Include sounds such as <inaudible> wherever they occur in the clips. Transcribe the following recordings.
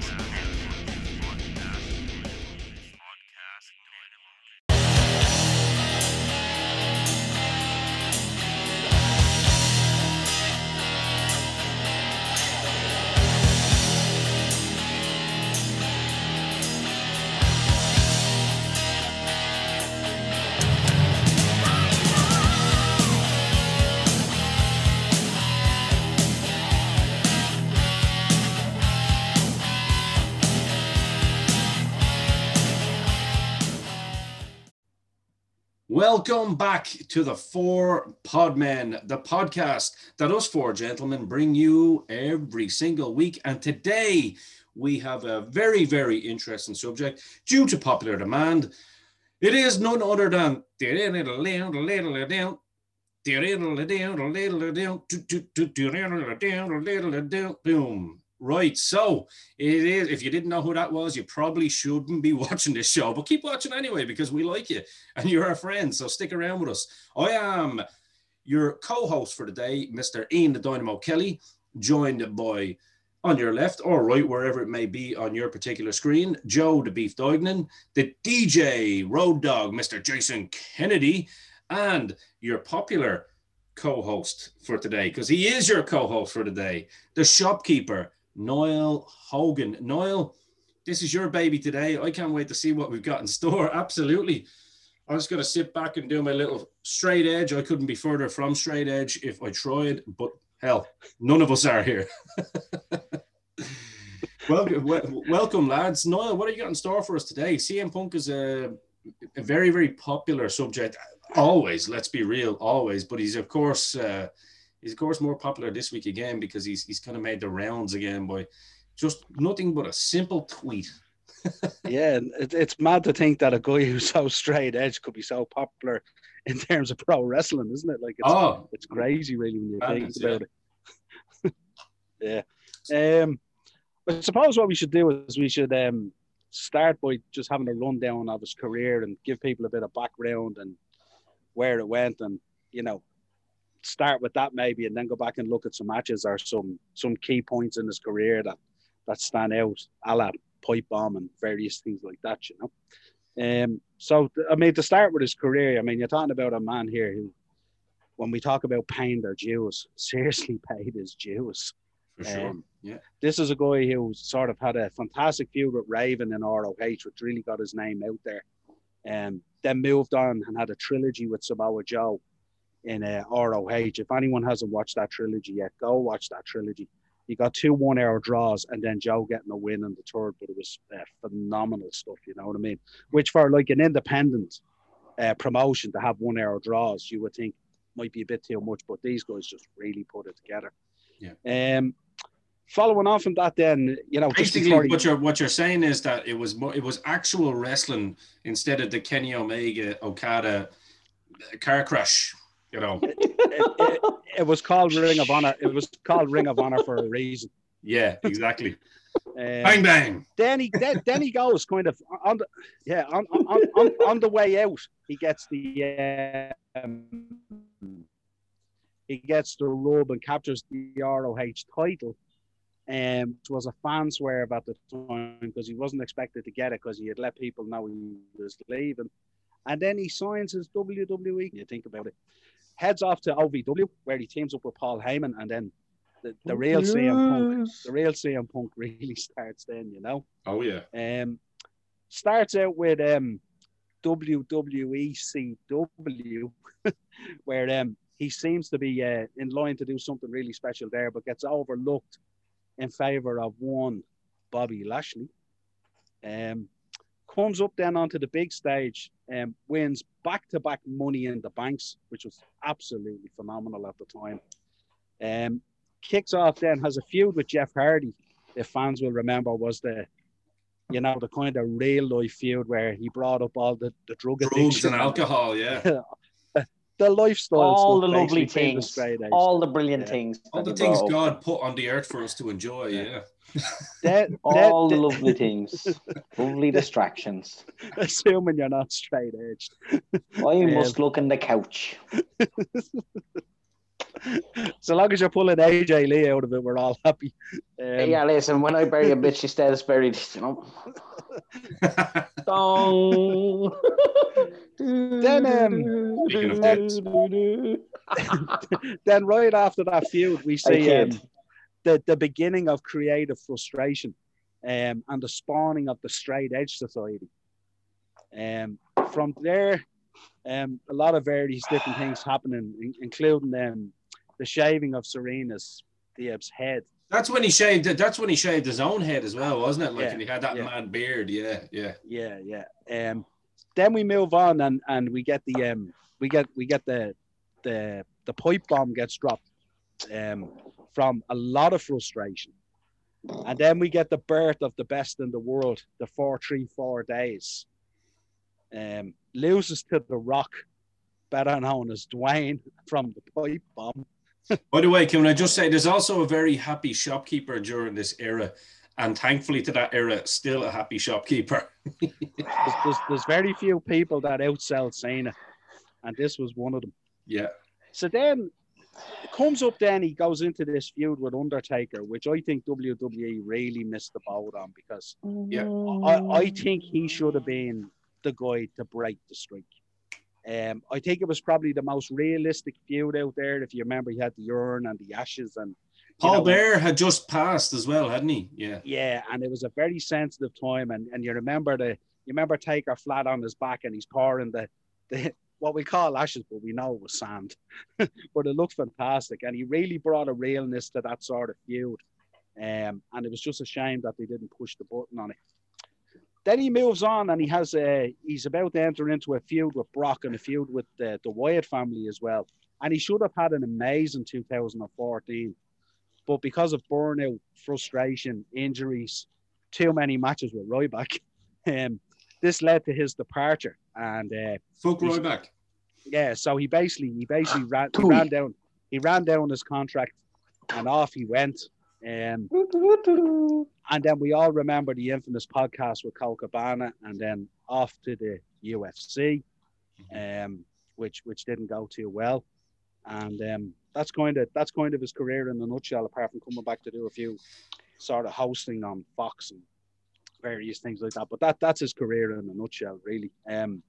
podcast. Welcome back to the Four Podmen, the podcast that us four gentlemen bring you every single week. And today we have a very, very interesting subject due to popular demand. It is none other than. <laughs> Right. So it is. If you didn't know who that was, you probably shouldn't be <laughs> watching this show, but keep watching anyway because we like you and you're our friend. So stick around with us. I am your co host for today, Mr. Ian the Dynamo Kelly, joined by on your left or right, wherever it may be on your particular screen, Joe the Beef Duignan, the DJ Road Dog, Mr. Jason Kennedy, and your popular co host for today, because he is your co host for today, the shopkeeper Niall Hogan. Niall, this is your baby today. I can't wait to see what we've got in store. <laughs> Absolutely. I'm just going to sit back and do my little straight edge. I couldn't be further from straight edge if I tried, but hell, none of us are here. <laughs> welcome, welcome, lads. Niall, what are you got in store for us today? CM Punk is a, a very, very popular subject. Always, let's be real, always. But he's, of course, uh, He's of course more popular this week again because he's he's kind of made the rounds again by just nothing but a simple tweet. <laughs> yeah, it, it's mad to think that a guy who's so straight edge could be so popular in terms of pro wrestling, isn't it? Like, it's, oh, it's crazy, really, when you think about <laughs> yeah. it. yeah. Um, I suppose what we should do is we should um, start by just having a rundown of his career and give people a bit of background and where it went and you know start with that maybe, and then go back and look at some matches or some some key points in his career that that stand out, a la pipe bomb and various things like that. You know. Um, so I mean, to start with his career, I mean, you're talking about a man here who, when we talk about paying their dues, seriously paid his dues. For sure. Um, yeah. This is a guy who sort of had a fantastic feud with Raven in ROH, which really got his name out there. And um, then moved on and had a trilogy with Samoa Joe in uh, ROH. If anyone hasn't watched that trilogy yet, go watch that trilogy. You got two one hour draws and then Joe getting a win in the third, but it was uh, phenomenal stuff, you know what I mean? Which for like an independent uh, promotion to have one hour draws, you would think might be a bit too much, but these guys just really put it together. Yeah. Um, following on from that, then you know, basically what you're what you're saying is that it was it was actual wrestling instead of the Kenny Omega Okada car crash you know. <laughs> It, it, it, was called Ring of Honor. It was called Ring of Honor for a reason. Yeah, exactly. <laughs> Um, bang bang. Then he then, then he goes kind of on the yeah on on, on, on the way out. He gets the um, he gets the rub and captures the ROH title. Um, which was a fan swerve at the time because he wasn't expected to get it because he had let people know he was leaving. And then he signs his WWE. You think about it heads off to OVW where he teams up with Paul Heyman, and then the, the real yes. CM Punk, the real CM Punk really <laughs> starts then, you know. Oh yeah. Um, starts out with um WWECW, <laughs> where um he seems to be uh, in line to do something really special there, but gets overlooked in favor of one Bobby Lashley. Um, comes up then onto the big stage and wins back to back money in the banks, which was absolutely phenomenal at the time. Um, kicks off then, has a feud with Jeff Hardy, if fans will remember, was the you know, the kind of real life feud where he brought up all the, the drug drugs and alcohol, yeah. <laughs> the lifestyle, all the lovely things, all the brilliant yeah. things, all the things God put on the earth for us to enjoy. Yeah, <laughs> <laughs> that, all that, the lovely things, <laughs> lovely distractions. Assuming you're not straight edged. I must look in the couch. <laughs> so long as you're pulling AJ Lee out of it, we're all happy. Um, yeah, listen, when I bury a bitch, she stays buried, you know. <laughs> <laughs> then, um, then right after that feud, we see um, the, the beginning of creative frustration um, and the spawning of the Straight Edge Society. Um, from there, um, a lot of various different things happening, including um, the shaving of Serena's Deeb's head. That's when he shaved. That's when he shaved his own head as well, wasn't it? Like yeah, he had that yeah. mad beard. Yeah, yeah, yeah, yeah. Um, then we move on and and we get the um we get we get the the the pipe bomb gets dropped um from a lot of frustration. And then we get the birth of the best in the world, the 434 days. Um, loses to The Rock, better known as Dwayne <laughs> from the pipe bomb. <laughs> By the way, can I just say there's also a very happy shopkeeper during this era. And thankfully, to that era, still a happy shopkeeper. <laughs> there's, there's, there's, very few people that outsell Cena, and this was one of them. Yeah. So then comes up then he goes into this feud with Undertaker, which I think WWE really missed the boat on because yeah, I, I think he should have been the guy to break the streak. Um, I think it was probably the most realistic feud out there. If you remember, he had the urn and the ashes, and Paul know, Bear had just passed as well, hadn't he? Yeah, yeah, and it was a very sensitive time. And, and you remember the you remember Taker flat on his back, and he's pouring the the what we call ashes, but we know it was sand. <laughs> but it looked fantastic, and he really brought a realness to that sort of feud. Um, and it was just a shame that they didn't push the button on it. Then he moves on, and he has a he's about to enter into a feud with Brock and a feud with the, the Wyatt family as well. And he should have had an amazing 2014, but because of burnout, frustration, injuries, too many matches with Ryback, <laughs> um, this led to his departure. And uh, fuck Ryback. Yeah, so he basically he basically <coughs> ran, he ran down he ran down his contract and off he went. Um, and then we all remember the infamous podcast with Colt Cabana, and then off to the UFC, mm-hmm. um, which which didn't go too well. And um, that's kind of that's kind of his career in a nutshell. Apart from coming back to do a few sort of hosting on Fox and various things like that. But that that's his career in a nutshell, really. Um,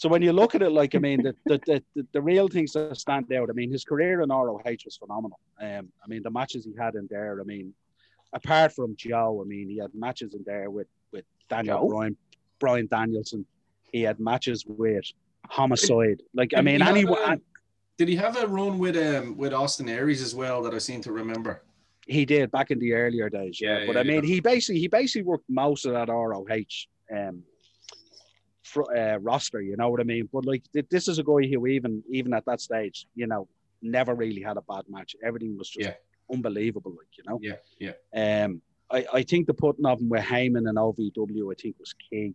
so when you look at it, like I mean, the the, the, the real things that stand out. I mean, his career in ROH was phenomenal. Um, I mean, the matches he had in there. I mean, apart from Joe, I mean, he had matches in there with with Daniel Bryan, Bryan Danielson. He had matches with Homicide. Like I mean, anyone. Did he have a run with um with Austin Aries as well that I seem to remember? He did back in the earlier days, yeah. yeah but yeah, I mean, yeah. he basically he basically worked most of that ROH um, uh, roster. You know what I mean? But like, this is a guy who even even at that stage, you know, never really had a bad match. Everything was just unbelievable. Like you know, yeah, yeah. Um, I I think the putting of him with Heyman and OVW, I think was key.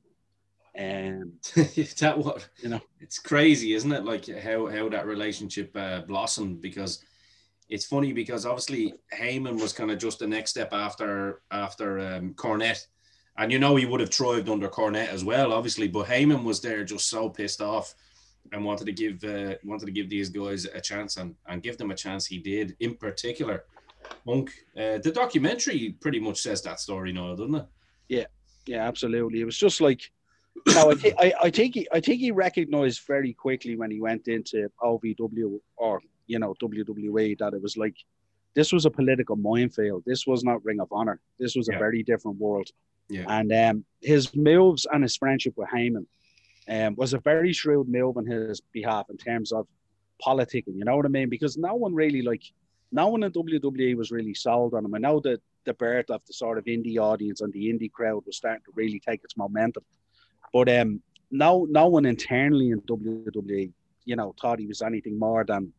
Um, <laughs> that what you know, it's crazy, isn't it? Like how how that relationship uh, blossomed because it's funny because obviously Heyman was kind of just the next step after after um, Cornette, and you know he would have thrived under Cornette as well, obviously. But Heyman was there just so pissed off and wanted to give uh, wanted to give these guys a chance and and give them a chance. He did, in particular, Monk. Uh, the documentary pretty much says that story now, doesn't it? Yeah, yeah, absolutely. It was just like. no, I, th- I, I think he, I think he recognized very quickly when he went into OVW or you know WWE that it was like this was a political minefield. This was not Ring of Honor. This was yeah. a very different world. Yeah. And um, his moves and his friendship with Heyman um, was a very shrewd move on his behalf in terms of politicking. You know what I mean? Because no one really like no one in WWE was really sold on him. I know that the birth of the sort of indie audience and the indie crowd was starting to really take its momentum. But um, no, no one internally in WWE, you know, thought he was anything more than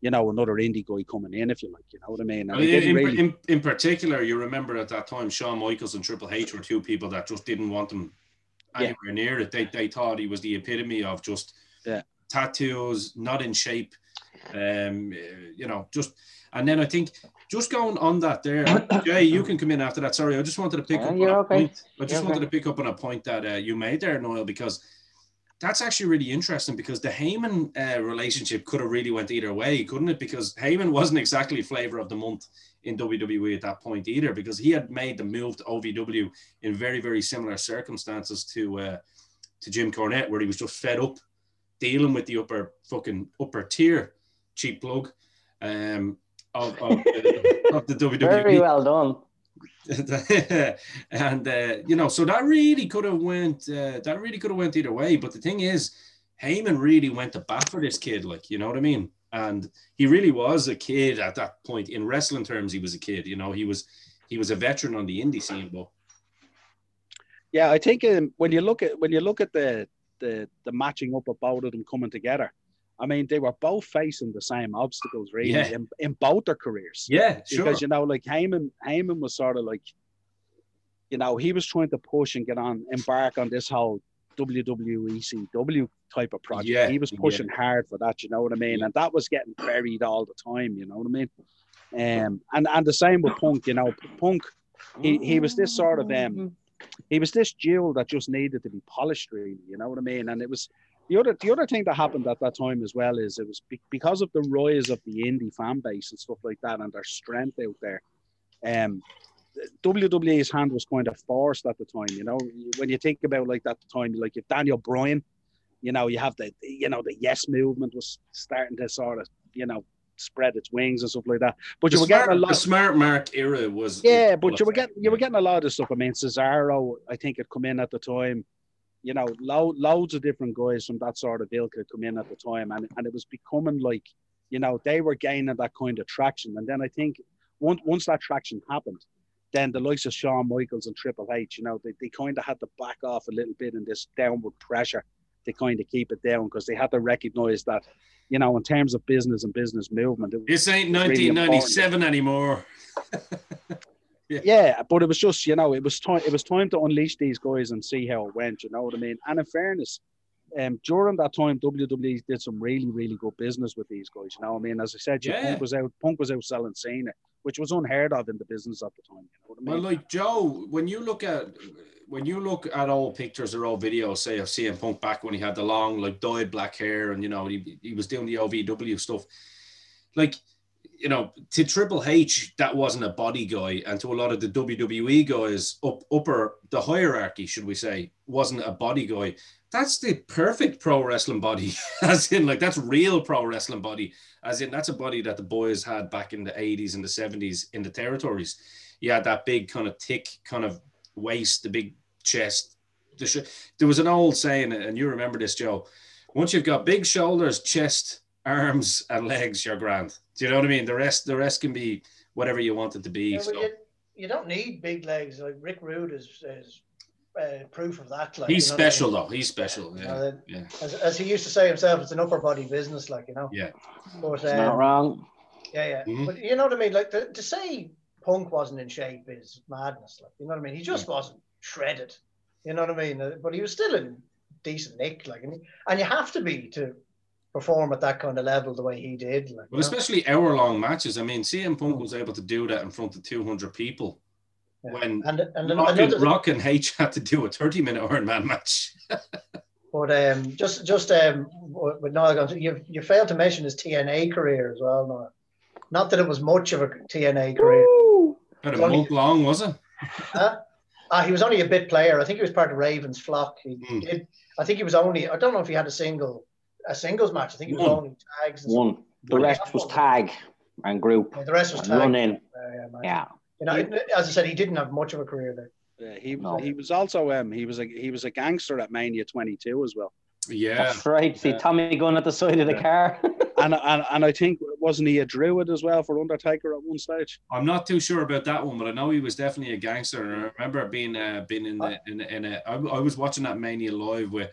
you know, another indie guy coming in, if you like, you know what I mean? In, really... in, in, particular, you remember at that time, Shawn Michaels and Triple H were two people that just didn't want him anywhere yeah. near it. They, they thought he was the epitome of just yeah. tattoos, not in shape, um, you know, just. And then I think just going on that there, <coughs> Jay, you can come in after that. Sorry, I just wanted to pick yeah, up on a point. I just you're wanted okay. to pick up on a point that uh, you made there, Noel, because that's actually really interesting because the Heyman uh, relationship could have really went either way, couldn't it? Because Heyman <laughs> wasn't exactly flavor of the month in WWE at that point either, because he had made the move to OVW in very, very similar circumstances to uh, to Jim Cornette, where he was just fed up dealing with the upper fucking upper tier cheap plug um, of, of, of the WWE. <laughs> Very well done. <laughs> and uh, you know, so that really could have went. Uh, that really could have went either way. But the thing is, Heyman really went to bat for this kid. Like, you know what I mean? And he really was a kid at that point. In wrestling terms, he was a kid. You know, he was he was a veteran on the indie scene. But yeah, I think um, when you look at when you look at the the the matching up of both of them coming together, I mean, they were both facing the same obstacles, really, yeah. in, in both their careers. Yeah, sure. Because you know, like Heyman, Heyman was sort of like, you know, he was trying to push and get on, embark on this whole WWECW type of project. Yeah, he was pushing yeah. hard for that. You know what I mean? And that was getting buried all the time. You know what I mean? Um, and and the same with Punk. You know, Punk, he he was this sort of um, he was this jewel that just needed to be polished, really. You know what I mean? And it was the other the other thing that happened at that time as well is it was be, because of the rise of the indie fan base and stuff like that and their strength out there. Um, WWE's hand was kind of forced at the time. You know, when you think about like that time, like if Daniel Bryan, you know, you have the you know the Yes movement was starting to sort of you know spread its wings and stuff like that. But the you were smart, getting a lot. The smart mark era was yeah, but you were getting you were getting a lot of stuff. I mean, Cesaro, I think, had come in at the time you know, lo- loads of different guys from that sort of ilk had come in at the time, and, and it was becoming like, you know, they were gaining that kind of traction. And then I think once once that traction happened, then the likes of Shawn Michaels and Triple H, you know, they, they kind of had to back off a little bit in this downward pressure to kind of keep it down because they had to recognize that, you know, in terms of business and business movement, this ain't 1997 really anymore. <laughs> Yeah. yeah, but it was just you know it was time it was time to unleash these guys and see how it went. You know what I mean? And in fairness, um, during that time, WWE did some really really good business with these guys. You know what I mean? As I said, yeah. Punk was out Punk was out selling Cena, which was unheard of in the business at the time. You know what I mean? Well, like Joe, when you look at when you look at old pictures or old videos, say of CM Punk back when he had the long like dyed black hair and you know he he was doing the OVW stuff, like you know, to Triple H, that wasn't a body guy, and to a lot of the WWE guys up upper the hierarchy, should we say, wasn't a body guy. That's the perfect pro wrestling body, <laughs> as in like that's real pro wrestling body, as in that's a body that the boys had back in the 80s and the 70s in the territories. You had that big kind of thick kind of waist, the big chest. There was an old saying, and you remember this, Joe. Once you've got big shoulders, chest, arms, and legs, you're grand. Do you know what I mean? The rest, the rest can be whatever you want it to be. Yeah, so. you, you, don't need big legs. Like Rick Rude is, is uh, proof of that. Like, he's you know special I mean? though. He's special. Yeah. Uh, yeah. As, as, he used to say himself, it's an upper body business. Like you know. Yeah. But, um, not wrong. Yeah, yeah. Mm-hmm. But you know what I mean? Like to, to, say Punk wasn't in shape is madness. Like you know what I mean? He just yeah. wasn't shredded. You know what I mean? Uh, but he was still in decent nick. Like and, and you have to be to perform at that kind of level the way he did. Like, well, especially hour long matches. I mean, CM Punk was able to do that in front of 200 people yeah. when and, and Rock, and, Rock and H <laughs> had to do a 30 minute Iron Man match. <laughs> but um, just just um, with Niall, you you failed to mention his TNA career as well. Niall. Not that it was much of a TNA career. About a month long, was it? <laughs> Huh? Uh, he was only a bit player. I think he was part of Raven's flock. He mm. did. I think he was only. I don't know if he had a single a singles match. I think it was only tags. One. The rest was tag and group. Yeah, the rest was tag. Run in. Uh, yeah. You know, as I said, he didn't have much of a career there. Yeah, he no. he was also um he was a he was a gangster at Mania 22 as well. Yeah, that's right. See yeah. Tommy gun at the side of the car. <laughs> and, and and I think wasn't he a druid as well for Undertaker at one stage? I'm not too sure about that one, but I know he was definitely a gangster. And I remember being uh, being in the in, in a I, I was watching that Mania live with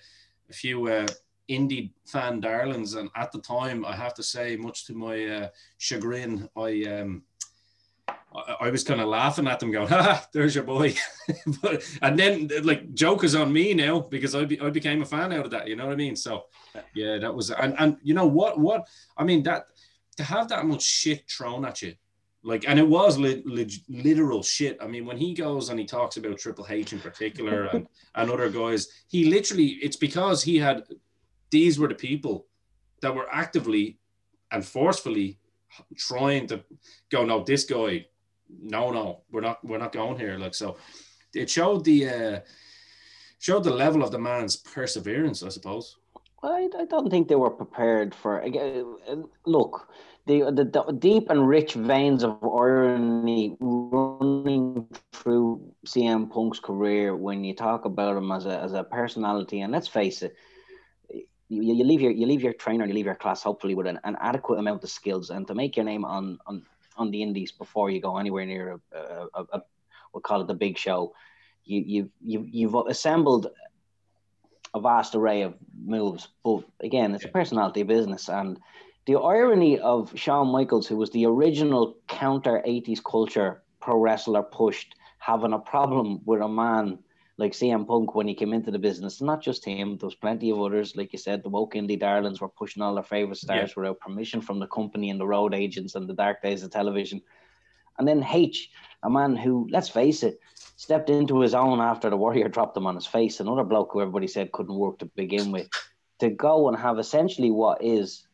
a few uh, indie fan darlings, and at the time, I have to say, much to my uh, chagrin, I um, I, I was kind of laughing at them, going, <laughs> "Ha, there's your boy," <laughs> but and then like joke is on me now because I be, I became a fan out of that. You know what I mean? So yeah, that was and and you know what what I mean that to have that much shit thrown at you Like, and it was li- li- literal shit. I mean, when he goes and he talks about Triple H in particular <laughs> and, and other guys, he literally, it's because he had, these were the people that were actively and forcefully trying to go, no, this guy, no, no, we're not, we're not going here. Like, so it showed the, uh, showed the level of the man's perseverance, I suppose. I, I don't think they were prepared for. Look, the, the, the deep and rich veins of irony running through CM Punk's career when you talk about him as a as a personality, and let's face it, you, you leave your you leave your trainer, you leave your class hopefully with an, an adequate amount of skills, and to make your name on on on the indies before you go anywhere near a, a, a, a we'll call it the big show. You, you've, you've, you've assembled a vast array of moves. But again, it's a personality business. And the irony of Shawn Michaels, who was the original counter 80s culture pro wrestler, pushed having a problem with a man like CM Punk when he came into the business. Not just him, there was plenty of others. Like you said, the woke indie darlings were pushing all their favorite stars yeah. without permission from the company and the road agents and the dark days of television. And then H, a man who, let's face it, stepped into his own after the Warrior dropped him on his face. Another bloke who everybody said couldn't work to begin with. To go and have essentially what is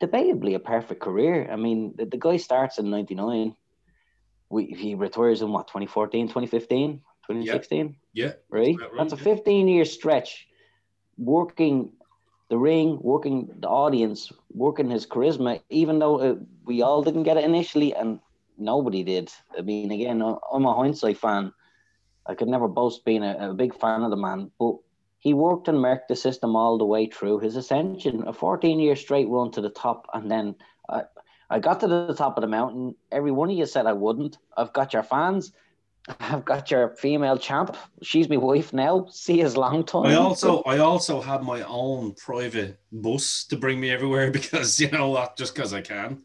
debatably a perfect career. I mean, the, the guy starts in 99. We, he retires in what, 2014, 2015, 2016? Yeah. yeah right? That's, right? that's a 15 year stretch working the ring, working the audience, working his charisma, even though uh, we all didn't get it initially. And nobody did. I mean, again, I'm a hindsight fan. I could never boast being a, a big fan of the man, but he worked and marked the system all the way through his ascension, a 14 year straight run to the top. And then I, I got to the top of the mountain. Every one of you said I wouldn't. I've got your fans. I've got your female champ. She's my wife now. See his long time. I also I also have my own private bus to bring me everywhere <laughs> because you know what, just because I can.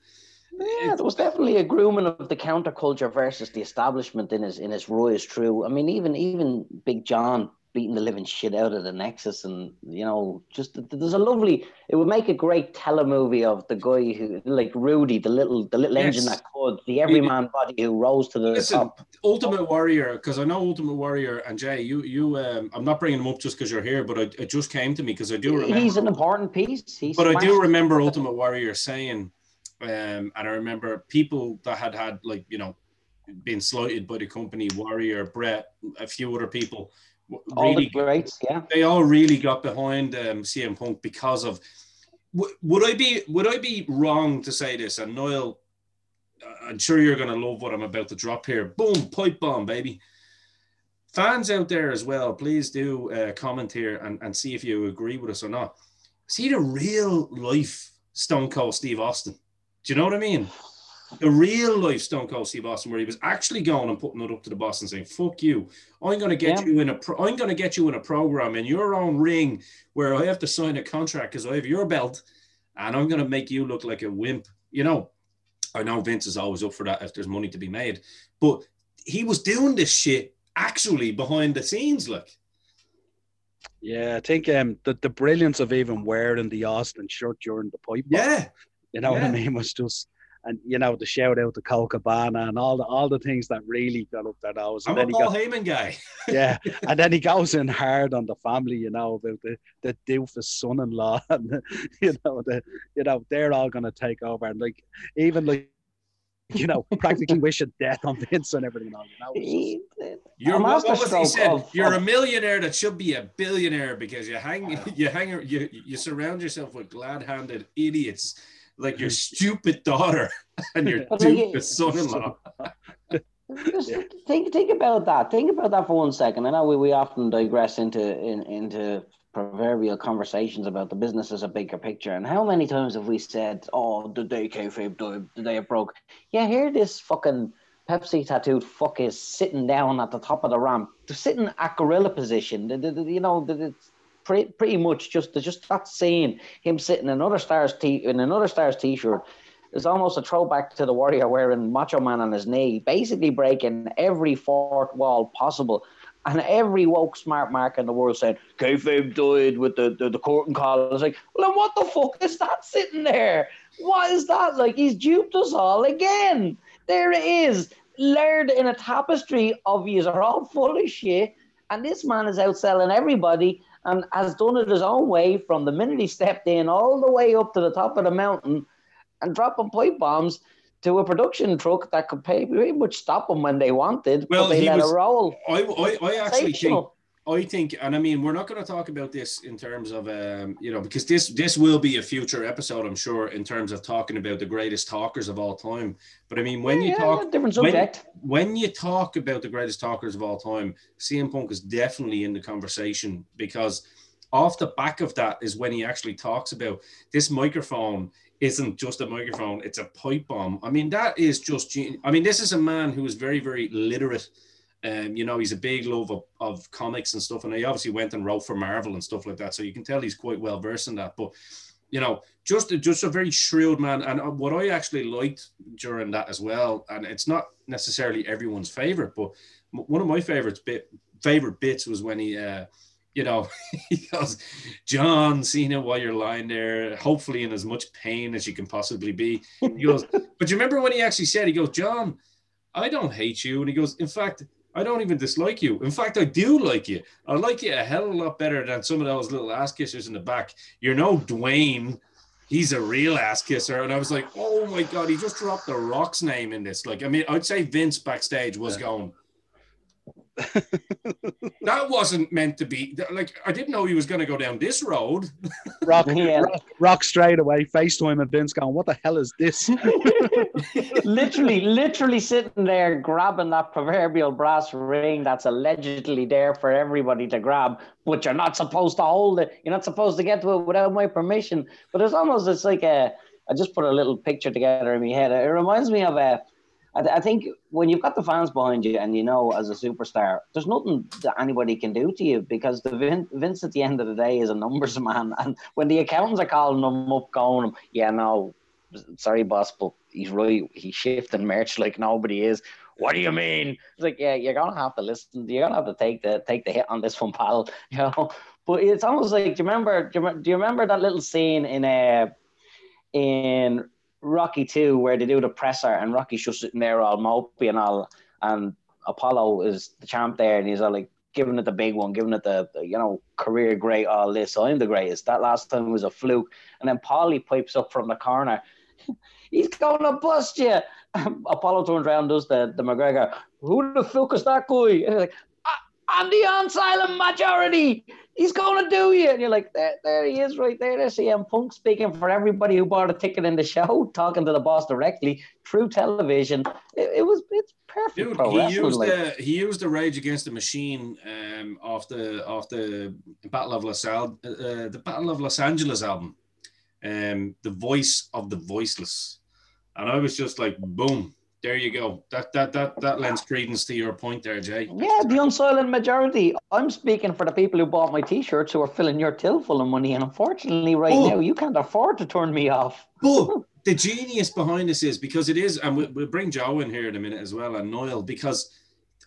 Yeah, there was definitely a grooming of the counterculture versus the establishment in his in his rise true. I mean, even even Big John beating the living shit out of the Nexus, and you know, just there's a lovely. It would make a great telemovie of the guy who, like Rudy, the little the little yes. engine that could, the everyman body who rose to the Listen, top. Ultimate Warrior, because I know Ultimate Warrior and Jay, you you um, I'm not bringing him up just because you're here, but it, it just came to me because I do remember. He's an important piece. He's but I do remember Ultimate Warrior saying um, and I remember people that had had like you know been slighted by the company, Warrior, Bret, a few other people. All really, the greats, yeah. They all really got behind um, CM Punk because of. W- would I be would I be wrong to say this? And Noel, I'm sure you're gonna love what I'm about to drop here. Boom, pipe bomb, baby. Fans out there as well, please do uh, comment here and, and see if you agree with us or not. See the real life Stone Cold Steve Austin. Do you know what I mean? The real life Stone Cold Steve Austin, where he was actually going and putting it up to the boss and saying, "Fuck you! I'm going to get yeah. you in a pro- I'm going to get you in a program in your own ring where I have to sign a contract because I have your belt, and I'm going to make you look like a wimp." You know, I know Vince is always up for that if there's money to be made, but he was doing this shit actually behind the scenes, like. Yeah, I think um, the, the brilliance of even wearing the Austin shirt during the pipe. Yeah, you know yeah. what I mean? Was just and you know the shout out to Colt Cabana and all the all the things that really got up their nose. And I'm then a Paul got, Heyman guy. <laughs> yeah, <laughs> and then he goes in hard on the family, you know, about the the doofus son-in-law, <laughs> and you know the you know they're all gonna take over, and like even like you know, practically wishing death on Vince and everything. you know, you're what, what was he said? Of, you're of, a millionaire that should be a billionaire because you hang, you hang, you you surround yourself with glad-handed idiots like your <laughs> stupid daughter <laughs> and your stupid son-in-law. <laughs> Just think think about that. Think about that for one second. I know we, we often digress into in, into proverbial conversations about the business as a bigger picture. And how many times have we said, "Oh, the day kayfabe died, the day it broke"? Yeah, here this fucking Pepsi tattooed fuck is sitting down at the top of the ramp, They're sitting at gorilla position. The, the, the, you know, it's pretty, pretty much just just that scene, him sitting in another stars t in another stars t-shirt, is almost a throwback to the warrior wearing Macho Man on his knee, basically breaking every fourth wall possible. And every woke smart mark in the world said, kayfabe died with the, the, the curtain call. I was like, well, then what the fuck is that sitting there? What is that? Like, he's duped us all again. There it is, layered in a tapestry of you are all full of shit. And this man is outselling everybody and has done it his own way from the minute he stepped in all the way up to the top of the mountain and dropping pipe bombs to a production truck that could pay pretty much stop them when they wanted. Well, they let was, it roll. I, I, I actually think I think, and I mean, we're not going to talk about this in terms of, um, you know, because this this will be a future episode, I'm sure, in terms of talking about the greatest talkers of all time. But I mean, when yeah, you talk, different subject. When, when, you talk about the greatest talkers of all time, CM Punk is definitely in the conversation because off the back of that is when he actually talks about this microphone isn't just a microphone; it's a pipe bomb. I mean, that is just. I mean, this is a man who is very, very literate um, you know, he's a big love of, of comics and stuff, and he obviously went and wrote for Marvel and stuff like that. So you can tell he's quite well versed in that. But you know, just just a very shrewd man. And uh, what I actually liked during that as well, and it's not necessarily everyone's favorite, but one of my favorites bit favorite bits was when he. Uh, you know, <laughs> he goes, John Cena, while you're lying there, hopefully in as much pain as you can possibly be. He goes, <laughs> but you remember when he actually said, he goes, John, I don't hate you. And he goes, in fact, I don't even dislike you. In fact, I do like you. I like you a hell of a lot better than some of those little ass kissers in the back. You're no Dwayne. He's a real ass kisser. And I was like, oh my God, he just dropped the Rock's name in this. Like, I mean, I'd say Vince backstage was yeah. going, <laughs> that wasn't meant to be like I didn't know he was going to go down this road. <laughs> Rock, yeah. rock, rock, straight away, FaceTime and Vince going, "What the hell is this?" <laughs> literally, literally sitting there grabbing that proverbial brass ring that's allegedly there for everybody to grab, but you're not supposed to hold it. You're not supposed to get to it without my permission. But it's almost it's like a. I just put a little picture together in my head. It reminds me of a I, I, think when you've got the fans behind you and you know as a superstar, there's nothing that anybody can do to you because the Vin, Vince at the end of the day is a numbers <laughs> man. And when the accountants are calling him up, going, yeah, no, sorry, boss, but he's really he's shifting merch like nobody is. What do you mean? It's like, yeah, you're gonna have to listen. You're gonna have to take the take the hit on this one, pal. <laughs> You know. But it's almost like, do you remember? Do you, do you remember that little scene in a uh, in Rocky 2 where they do the presser and Rocky's just sitting there all mopey and all and Apollo is the champ there and he's all like giving it the big one, giving it the, the you know career great all this. So I'm the greatest. That last time was a fluke. And then Paulie pipes up from the corner. <laughs> he's to bust you. <laughs> Apollo turns around, does the, the McGregor. Who the fuck is that guy? And <laughs> he's like, I'm the unsilent majority he's going to do you. And you're like, there, there he is right there. There's CM Punk speaking for everybody who bought a ticket in the show, <laughs> talking to the boss directly through television. It, it was, it's perfect. Dude, he used like. the he used the Rage Against the Machine um, off the off the Battle of Los Al- uh, uh, the Battle of Los Angeles album, um, the voice of the voiceless, and I was just like, boom there you go. That that that that lends credence to your point there, Jay. Yeah, the unsilent majority. I'm speaking for the people who bought my T-shirts who are filling your till full of money, and unfortunately, right oh. now you can't afford to turn me off. But <laughs> the genius behind this is because it is, and we'll, we'll bring Joe in here in a minute as well, and Noel, because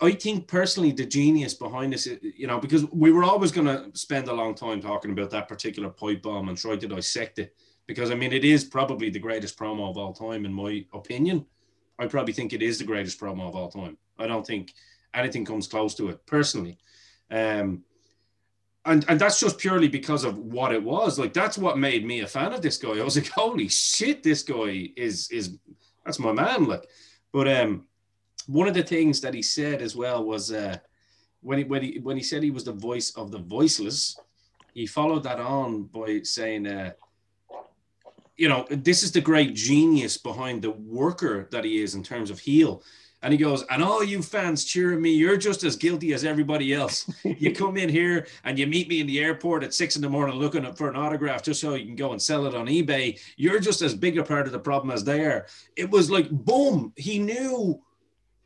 I think personally the genius behind this, you know, because we were always going to spend a long time talking about that particular pipe bomb and try to dissect it, because I mean it is probably the greatest promo of all time in my opinion. I probably think it is the greatest promo of all time. I don't think anything comes close to it personally. Um, and and that's just purely because of what it was. Like that's what made me a fan of this guy. I was like, <laughs> holy shit, this guy is is that's my man. Like, but um, one of the things that he said as well was uh, when he when he when he said he was the voice of the voiceless, he followed that on by saying, uh, you know, this is the great genius behind the worker that he is in terms of heel. And he goes, and all you fans cheering me, you're just as guilty as everybody else. you <laughs> come in here and you meet me in the airport at six in the morning looking for an autograph just so you can go and sell it on eBay. You're just as big a part of the problem as they are. It was like, boom, he knew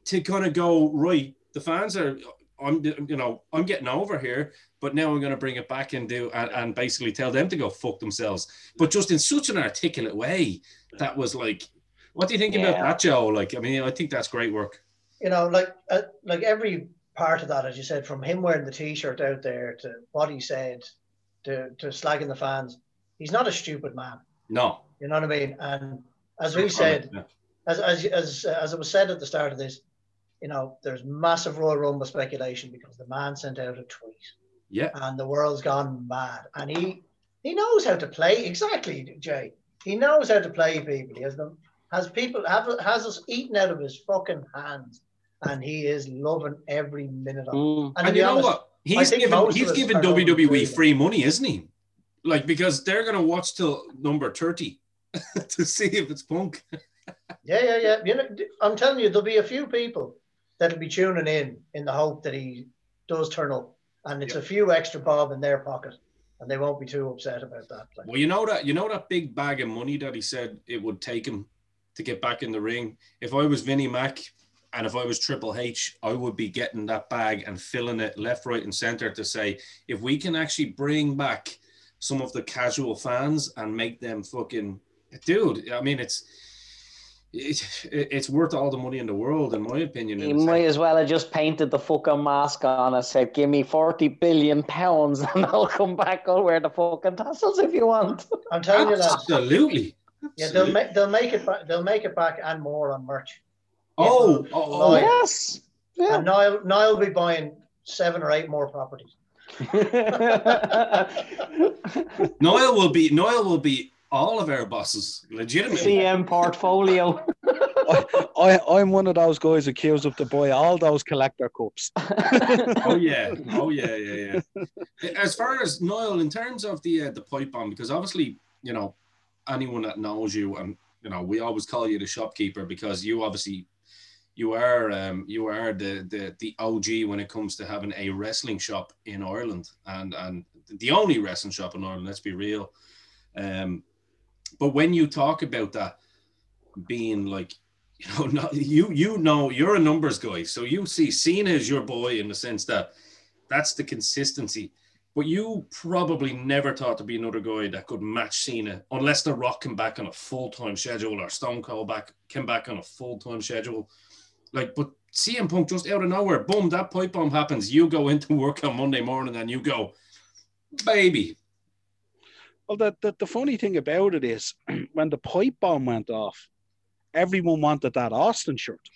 to kind of go, right, the fans are, I'm, you know, I'm getting over here but now I'm going to bring it back and do and, and basically tell them to go fuck themselves. But just in such an articulate way that was like, what do you think yeah. about that, Joe? Like, I mean, I think that's great work. You know, like uh, like every part of that, as you said, from him wearing the t-shirt out there to what he said to, to slagging the fans, he's not a stupid man. No. You know what I mean? And as we said, yeah. as, as, as, as it was said at the start of this, you know, there's massive Royal Rumble speculation because the man sent out a tweet. Yeah. And the world's gone mad. And he he knows how to play. Exactly, Jay. He knows how to play people. He has them has people have has us eaten out of his fucking hands. And he is loving every minute of it. Mm. And, and you honest, know what? He's given he's given WWE free money, isn't he? Like because they're gonna watch till number 30 <laughs> to see if it's punk. yeah, yeah, yeah. You know, I'm telling you, there'll be a few people that'll be tuning in in the hope that he does turn up, and it's a few extra bob in their pocket, and they won't be too upset about that. Like. Well, you know that you know that big bag of money that he said it would take him to get back in the ring. If I was Vinnie Mac. And if I was Triple H, I would be getting that bag and filling it left, right, and center to say, if we can actually bring back some of the casual fans and make them fucking dude. I mean, it's it, it's worth all the money in the world, in my opinion. You might as well have just painted the fucking mask on and said, "Give me forty billion pounds, <laughs> and I'll come back. I'll wear the fucking tassels if you want." I'm telling you, that. Absolutely. Yeah, they'll make they'll make it back. They'll make it back and more on merch. Oh, oh, oh yes. Yeah. And Niall, Niall will be buying seven or eight more properties. <laughs> <laughs> Niall will be Niall will be all of our bosses, legitimately. CM portfolio. <laughs> I, I, am one of those guys accused of to buy all those collector cups. <laughs> oh yeah, <laughs> oh yeah, yeah, yeah. As far as Niall, in terms of the uh, the pipe bomb, because obviously, you know, anyone that knows you, and you know, we always call you the shopkeeper because you obviously you are um, you are the, the the OG when it comes to having a wrestling shop in Ireland and and the only wrestling shop in Ireland. Let's be real. Um, but when you talk about that being like, <laughs> you know, not, you you know you're a numbers guy, so you see Cena as your boy in the sense that that's the consistency. But you probably never thought to be another guy that could match Cena unless The Rock came back on a full time schedule or Stone Cold back came back on a full time schedule. Like, but CM Punk just out of nowhere, boom, that pipe bomb happens. You go into work on Monday morning and you go, baby, well, the, the, the funny thing about it is <clears throat> when the pipe bomb went off, everyone wanted that Austin shirt. <laughs>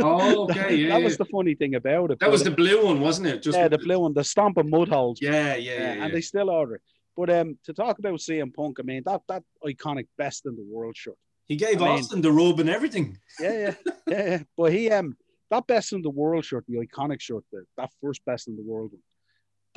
Oh, okay. that, yeah, that was the funny thing about it. That was the blue one, wasn't it? Just yeah, the blue one, the stomp of mud holes. Yeah, yeah, yeah, yeah, And they still order it. But um, to talk about CM Punk, I mean that that iconic best in the world shirt. He gave I Austin mean, the robe and everything. Yeah, yeah, yeah, yeah. <laughs> But he um that best in the world shirt, the iconic shirt, the, that first best in the world one,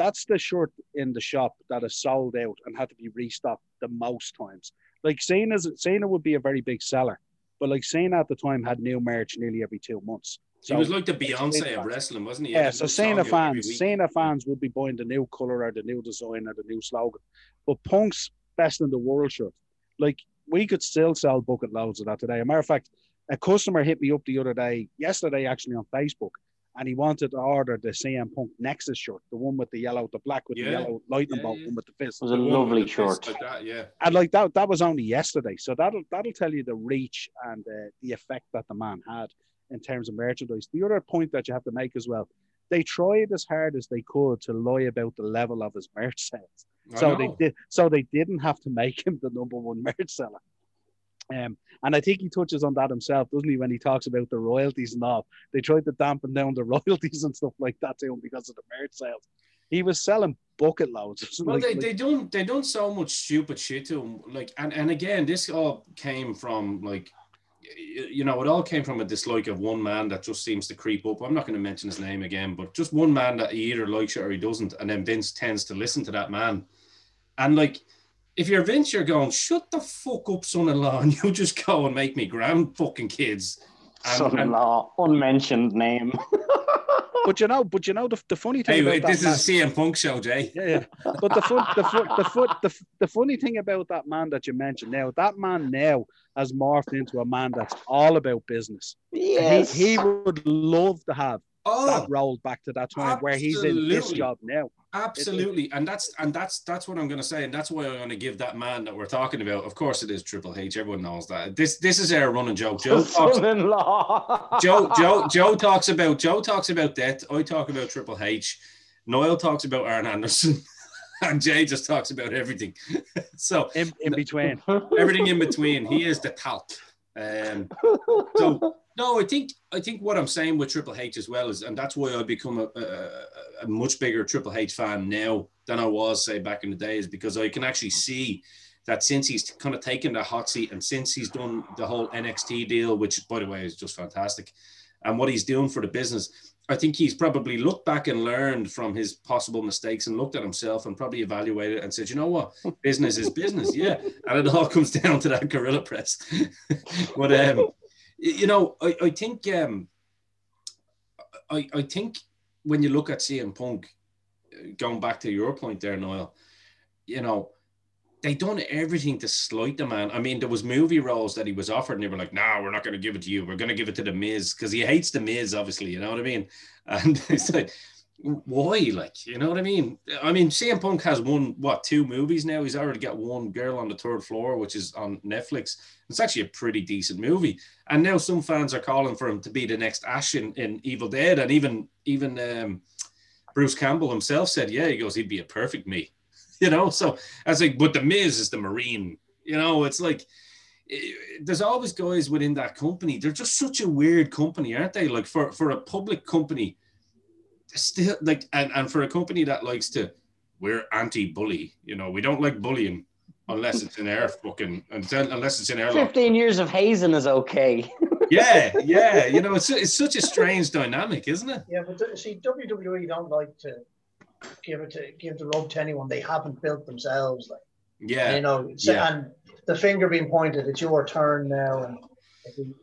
that's the shirt in the shop that is sold out and had to be restocked the most times. Like Cena would be a very big seller, but like Cena at the time had new merch nearly every two months. So he was like the Beyonce of wrestling, wasn't he? Yeah, so Cena fans, Cena fans would be buying the new color or the new design or the new slogan. But Punk's best in the world shirt, like we could still sell bucket loads of that today. As a matter of fact, a customer hit me up the other day, yesterday actually on Facebook, and he wanted to order the CM Punk Nexus shirt, the one with the yellow, the black with yeah. the yellow lightning yeah, bolt, yeah. one with the fist. It was a lovely shirt. Like that, yeah. And like that, that was only yesterday, so that'll that'll tell you the reach and uh, the effect that the man had in terms of merchandise. The other point that you have to make as well, they tried as hard as they could to lie about the level of his merch sales. so they did. So they didn't have to make him the number one merch seller. Um, and I think he touches on that himself, doesn't he, when he talks about the royalties and all. They tried to dampen down the <laughs> royalties and stuff like that to him because of the merch sales. He was selling bucket loads. Well, like, they, they don't they don't so much stupid shit to him. Like and, and again, this all came from like you know, it all came from a dislike of one man that just seems to creep up. I'm not going to mention his name again, but just one man that he either likes it or he doesn't, and then Vince tends to listen to that man. And like if you're Vince, you're going, shut the fuck up, son-in-law, <laughs> and you just go and make me grand fucking kids. And, son-in-law, and, unmentioned name. <laughs> but you know, but you know the, the funny thing. Hey, wait, this man, is a CM Punk show, Jay. <laughs> Yeah, yeah. But the fun, the foot, the foot, the, the funny thing about that man that you mentioned now, that man now has morphed into a man that's all about business. Yes, he, he would love to have oh, that rolled back to that time absolutely. where he's in this job now. Absolutely, and that's and that's that's what I'm going to say, and that's why I'm going to give that man that we're talking about. Of course, it is Triple H. Everyone knows that. This this is our running joke. Joe <laughs> talks, Joe Joe Joe talks about Joe talks about death. I talk about Triple H. Noel talks about Arn Anderson. <laughs> and Jay just talks about everything. <laughs> so in, in between, everything in between. He is the talk. Um, so no, I think I think what I'm saying with Triple H as well is, and that's why I've become a, a, a, much bigger Triple H fan now than I was say back in the days because I can actually see that since he's kind of taken the hot seat and since he's done the whole NXT deal, which by the way is just fantastic, and what he's doing for the business, I think he's probably looked back and learned from his possible mistakes and looked at himself and probably evaluated and said, you know what, business is business, yeah, and it all <laughs> comes down to that gorilla press. <laughs> but um, you know, I, I think um, I, I think when you look at CM Punk, going back to your point there, Noel, you know, they done everything to slight the man. I mean, there was movie roles that he was offered, and they were like, "No, nah, we're not going to give it to you. We're going to give it to the Miz because he hates the Miz, obviously. You know what I mean?" <laughs> And it's like, why? Like, you know what I mean? I mean, CM Punk has won what two movies now. He's already got one Girl on the Third Floor, which is on Netflix. It's actually a pretty decent movie. And now some fans are calling for him to be the next Ash in, in Evil Dead, and even even um, Bruce Campbell himself said, "Yeah, he goes, he'd be a perfect me." <laughs> You know, so I was like, but the Miz is the Marine. You know, it's like eh, there's always guys within that company. They're just such a weird company, aren't they? Like for for a public company still like and, and for a company that likes to we're anti-bully you know we don't like bullying unless it's in air fucking unless it's in air 15 years of hazing is okay. <laughs> Yeah yeah you know it's, it's such a strange dynamic isn't it? Yeah but see wwe don't like to give it to give the rub to anyone. They haven't built themselves like yeah you know so, yeah. and the finger being pointed it's your turn now and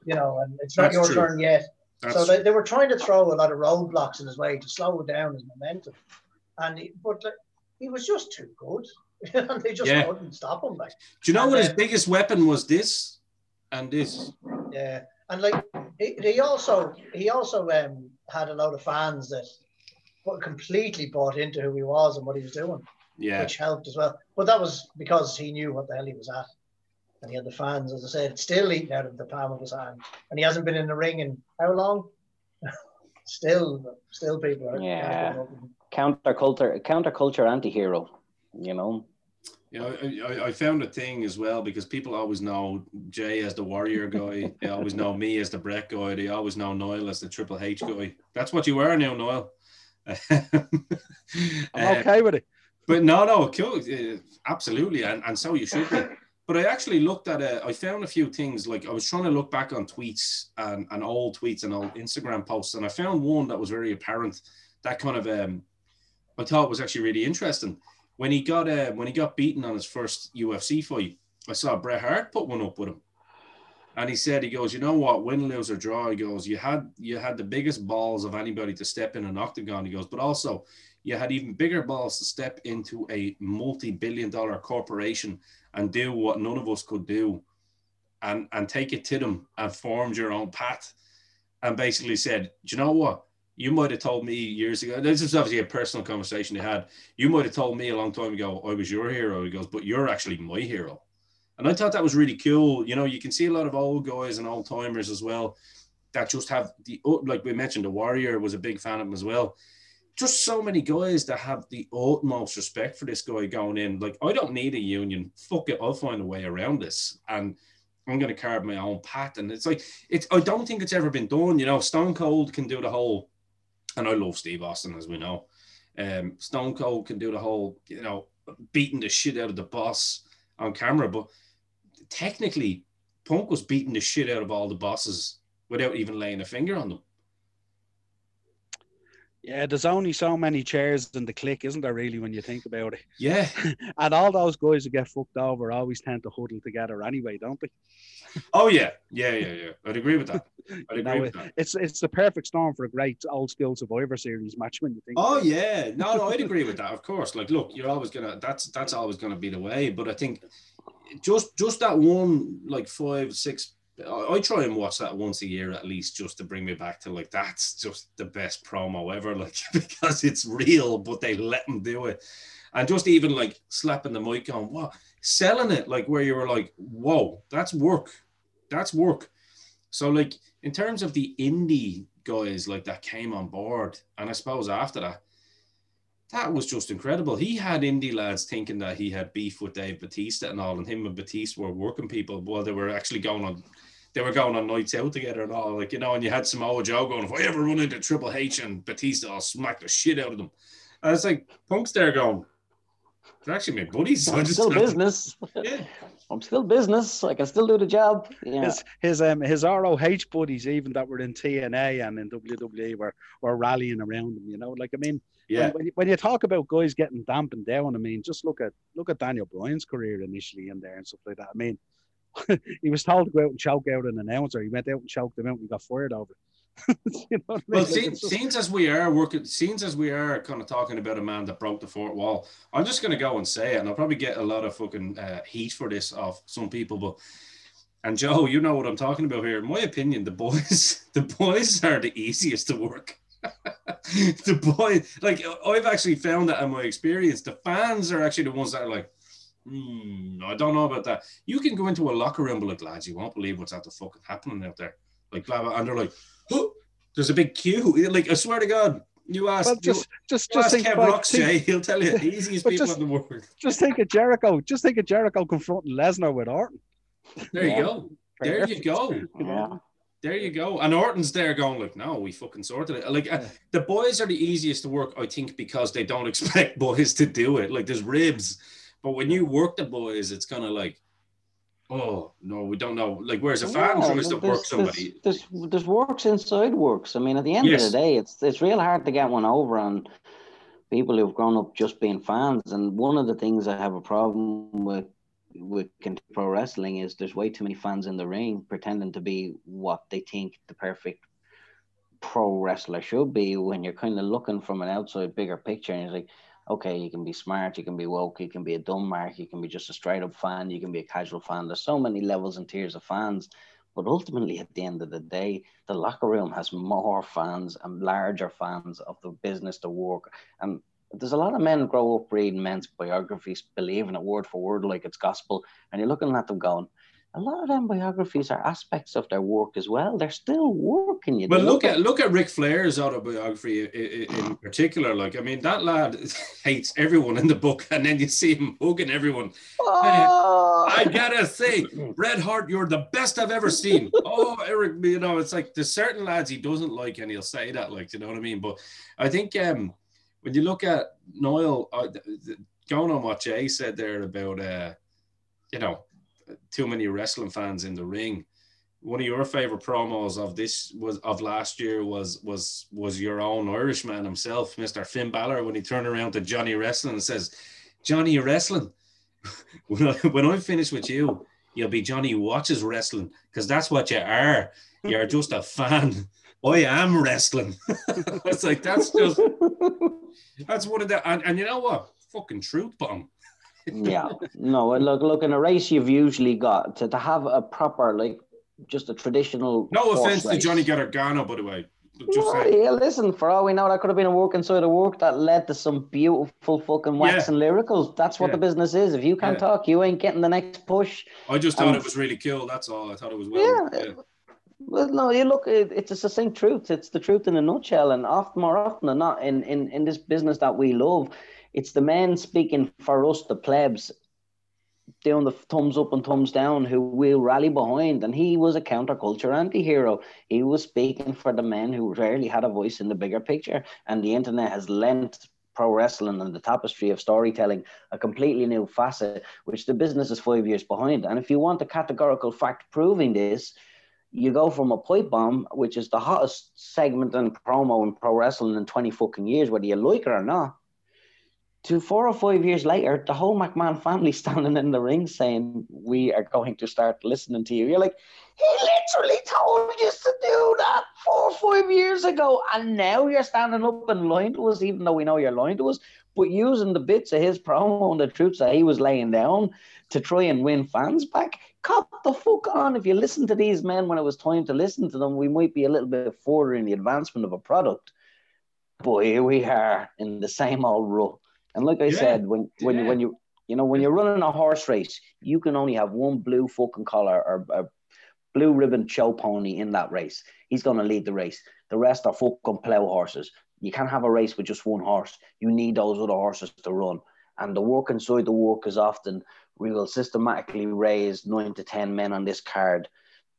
you know and it's not That's your true. turn yet that's so they, they were trying to throw a lot of roadblocks in his way to slow down his momentum, and he, but like, he was just too good, <laughs> and they just yeah. couldn't stop him. Like, do you know and what then, his biggest weapon was? This and this. Yeah, and like he, he also he also um, had a lot of fans that completely bought into who he was and what he was doing. Yeah, which helped as well. But that was because he knew what the hell he was at and he had the fans, as I said, still eating out of the palm of his hand. And he hasn't been in the ring in how long? <laughs> still, still people are. Yeah. Counterculture, counterculture anti-hero, you know. You know, I, I found a thing as well because people always know Jay as the warrior guy. <laughs> they always know me as the Brett guy. They always know Noel as the Triple H guy. That's what you are now, Noel. <laughs> I'm okay uh, with it. But no, no, cool. Uh, absolutely. And, and so you should be. But I actually looked at it. I found a few things. Like I was trying to look back on tweets and, and old tweets and old Instagram posts, and I found one that was very apparent. That kind of um, I thought was actually really interesting. When he got uh, when he got beaten on his first UFC fight, I saw Bret Hart put one up with him, and he said he goes, you know what, win, lose or draw. He goes, you had you had the biggest balls of anybody to step in an octagon. He goes, but also you had even bigger balls to step into a multi-billion dollar corporation and do what none of us could do. And and take it to them and formed your own path. And basically said do you know what? You might have told me years ago this is obviously a personal conversation they had. You might have told me a long time ago i was your hero. He goes but you're actually my hero. And i thought that was really cool. You know you can see a lot of old guys and old timers as well that just have the like we mentioned the warrior was a big fan of him as well just so many guys that have the utmost respect for this guy going in. Like, I don't need a union. Fuck it, I'll find a way around this. And I'm going to carve my own path. And it's like, it's, I don't think it's ever been done. You know, Stone Cold can do the whole, and I love Steve Austin, as we know. Um, Stone Cold can do the whole, you know, beating the shit out of the boss on camera. But technically, Punk was beating the shit out of all the bosses without even laying a finger on them. Yeah, there's only so many chairs in the Kliq, isn't there, really, when you think about it? Yeah. <laughs> and all those guys who get fucked over always tend to huddle together anyway, don't they? Oh yeah, yeah, yeah, yeah. I'd agree with that. I'd <laughs> agree know, with that. It's it's the perfect storm for a great old school Survivor Series match when you think. Oh yeah, no, no, I'd agree with <laughs> that. Of course, like, look, you're always gonna. That's that's always gonna be the way. But I think just just that one like five six I try and watch that once a year at least just to bring me back to like that's just the best promo ever, <laughs> like because it's real, but they let them do it. And just even like slapping the mic on what selling it, like where you were like, whoa, that's work. That's work. So like in terms of the indie guys like that came on board, and I suppose after that, that was just incredible. He had indie lads thinking that he had beef with Dave Batista and all, and him and Batista were working people while they were actually going on they were going on nights out together and all, like you know, and you had Samoa Joe going, if I ever run into Triple H and Batista, I'll smack the shit out of them. And it's like Punk's there going, they're actually my buddies. So I'm still business. <laughs> Yeah. <laughs> I'm still business. I can still do the job. Yeah. His his um his ROH buddies, even that were in TNA and in WWE, were were rallying around him. You know, like I mean, yeah. When, when, you, talk about guys getting dampened down, I mean, just look at look at Daniel Bryan's career initially in there and stuff like that. I mean, <laughs> he was told to go out and choke out an announcer. He went out and choked him out and he got fired over <laughs> you know well, I mean? like as we are working, seems as we are kind of talking about a man that broke the fourth wall, I'm just going to go and say it, and I'll probably get a lot of fucking uh, heat for this off some people, but. And Joe, you know what I'm talking about here. In my opinion, the boys, <laughs> the boys are the easiest to work. the boy, like I've actually found that in my experience, the fans are actually the ones that are like, Hmm, I don't know about that. You can go into a locker room, but like lads, you won't believe what's out the fucking happening out there. Like blah blah, and they're like, oh, there's a big queue. Like I swear to God, you ask, well, just, you, just, just think Kev Rocks, Jay, he'll tell you the <laughs> easiest people just, in the world. Just think of Jericho. Just think of Jericho confronting Lesnar with Orton. There you go. There you go. Yeah. There you go. And Orton's there going like, no, we fucking sorted it. Like uh, the boys are the easiest to work, I think, because they don't <laughs> expect boys to do it. Like there's ribs but when you work the boys, it's kind of like, oh no, we don't know. Like whereas a fan yeah, tries to work somebody. There's, there's, there's works inside works. I mean, at the end yes. of the day, it's it's real hard to get one over on people who've grown up just being fans. And one of the things I have a problem with with pro wrestling is there's way too many fans in the ring pretending to be what they think the perfect pro wrestler should be when you're kind of looking from an outside bigger picture and it's like okay, you can be smart, you can be woke, you can be a dumb mark, you can be just a straight up fan, you can be a casual fan. There's so many levels and tiers of fans. But ultimately, at the end of the day, the locker room has more fans and larger fans of the business, the work. And there's a lot of men grow up reading men's biographies, believing it word for word like it's gospel. And you're looking at them going, a lot of them biographies are aspects of their work as well. They're still working. You well, look at look at Ric Flair's autobiography in, in, particular. Like, I mean, that lad <laughs> hates everyone in the book, and then you see him hugging everyone. Oh. I gotta say, Bret Hart, you're the best I've ever seen. <laughs> oh, Eric, you know, it's like there's certain lads he doesn't like, and he'll say that, like, you know what I mean. But I think um, when you look at Noel, uh, going on what Jay said there about, uh, you know too many wrestling fans in the ring. One of your favorite promos of this was of last year was was was your own Irishman himself, Mr. Finn Balor, when he turned around to Johnny Wrestling and says, "Johnny, wrestling. <laughs> when I when I'm finished with you, you'll be Johnny watches wrestling because that's what you are. You're just a fan. I am wrestling. <laughs> it's like that's just that's one of the and, and you know what? Fucking truth bomb yeah, no. Look, look. In a race, you've usually got to, to have a proper, like, just a traditional. No offense race. to Johnny Gargano, by the way. Just no, yeah, listen. For all we know, that could have been a work inside of work that led to some beautiful fucking wax yeah. and lyricals. That's what yeah. the business is. If you can't talk, you ain't getting the next push. I just thought it was really cool. That's all. I thought it was well. Yeah. Well, no, you look. It, it's a succinct truth. It's the truth in a nutshell. And often, more often than not, in in in this business that we love, it's the men speaking for us, the plebs, doing the thumbs up and thumbs down who will rally behind. And he was a counterculture anti hero. He was speaking for the men who rarely had a voice in the bigger picture. And the internet has lent pro wrestling and the tapestry of storytelling a completely new facet, which the business is five years behind. And if you want a categorical fact proving this, you go from a pipe bomb, which is the hottest segment and promo in pro wrestling in 20 fucking years, whether you like it or not, to four or five years later, the whole McMahon family <laughs> standing in the ring saying, We are going to start listening to you. You're like, He literally told you to do that four or five years ago. And now you're standing up and lying to us, even though we know you're lying to us, but using the bits of his promo and the troops that he was laying down to try and win fans back. Cop the fuck on. If you listen to these men when it was time to listen to them, we might be a little bit further in the advancement of a product. But here we are in the same old rut and like I yeah. said, when when yeah. you when you you know when you're running a horse race, you can only have one blue fucking collar or a blue ribbon show pony in that race. He's going to lead the race. The rest are fucking plow horses. You can't have a race with just one horse. You need those other horses to run. And the work inside the work is often we will systematically raise nine to ten men on this card.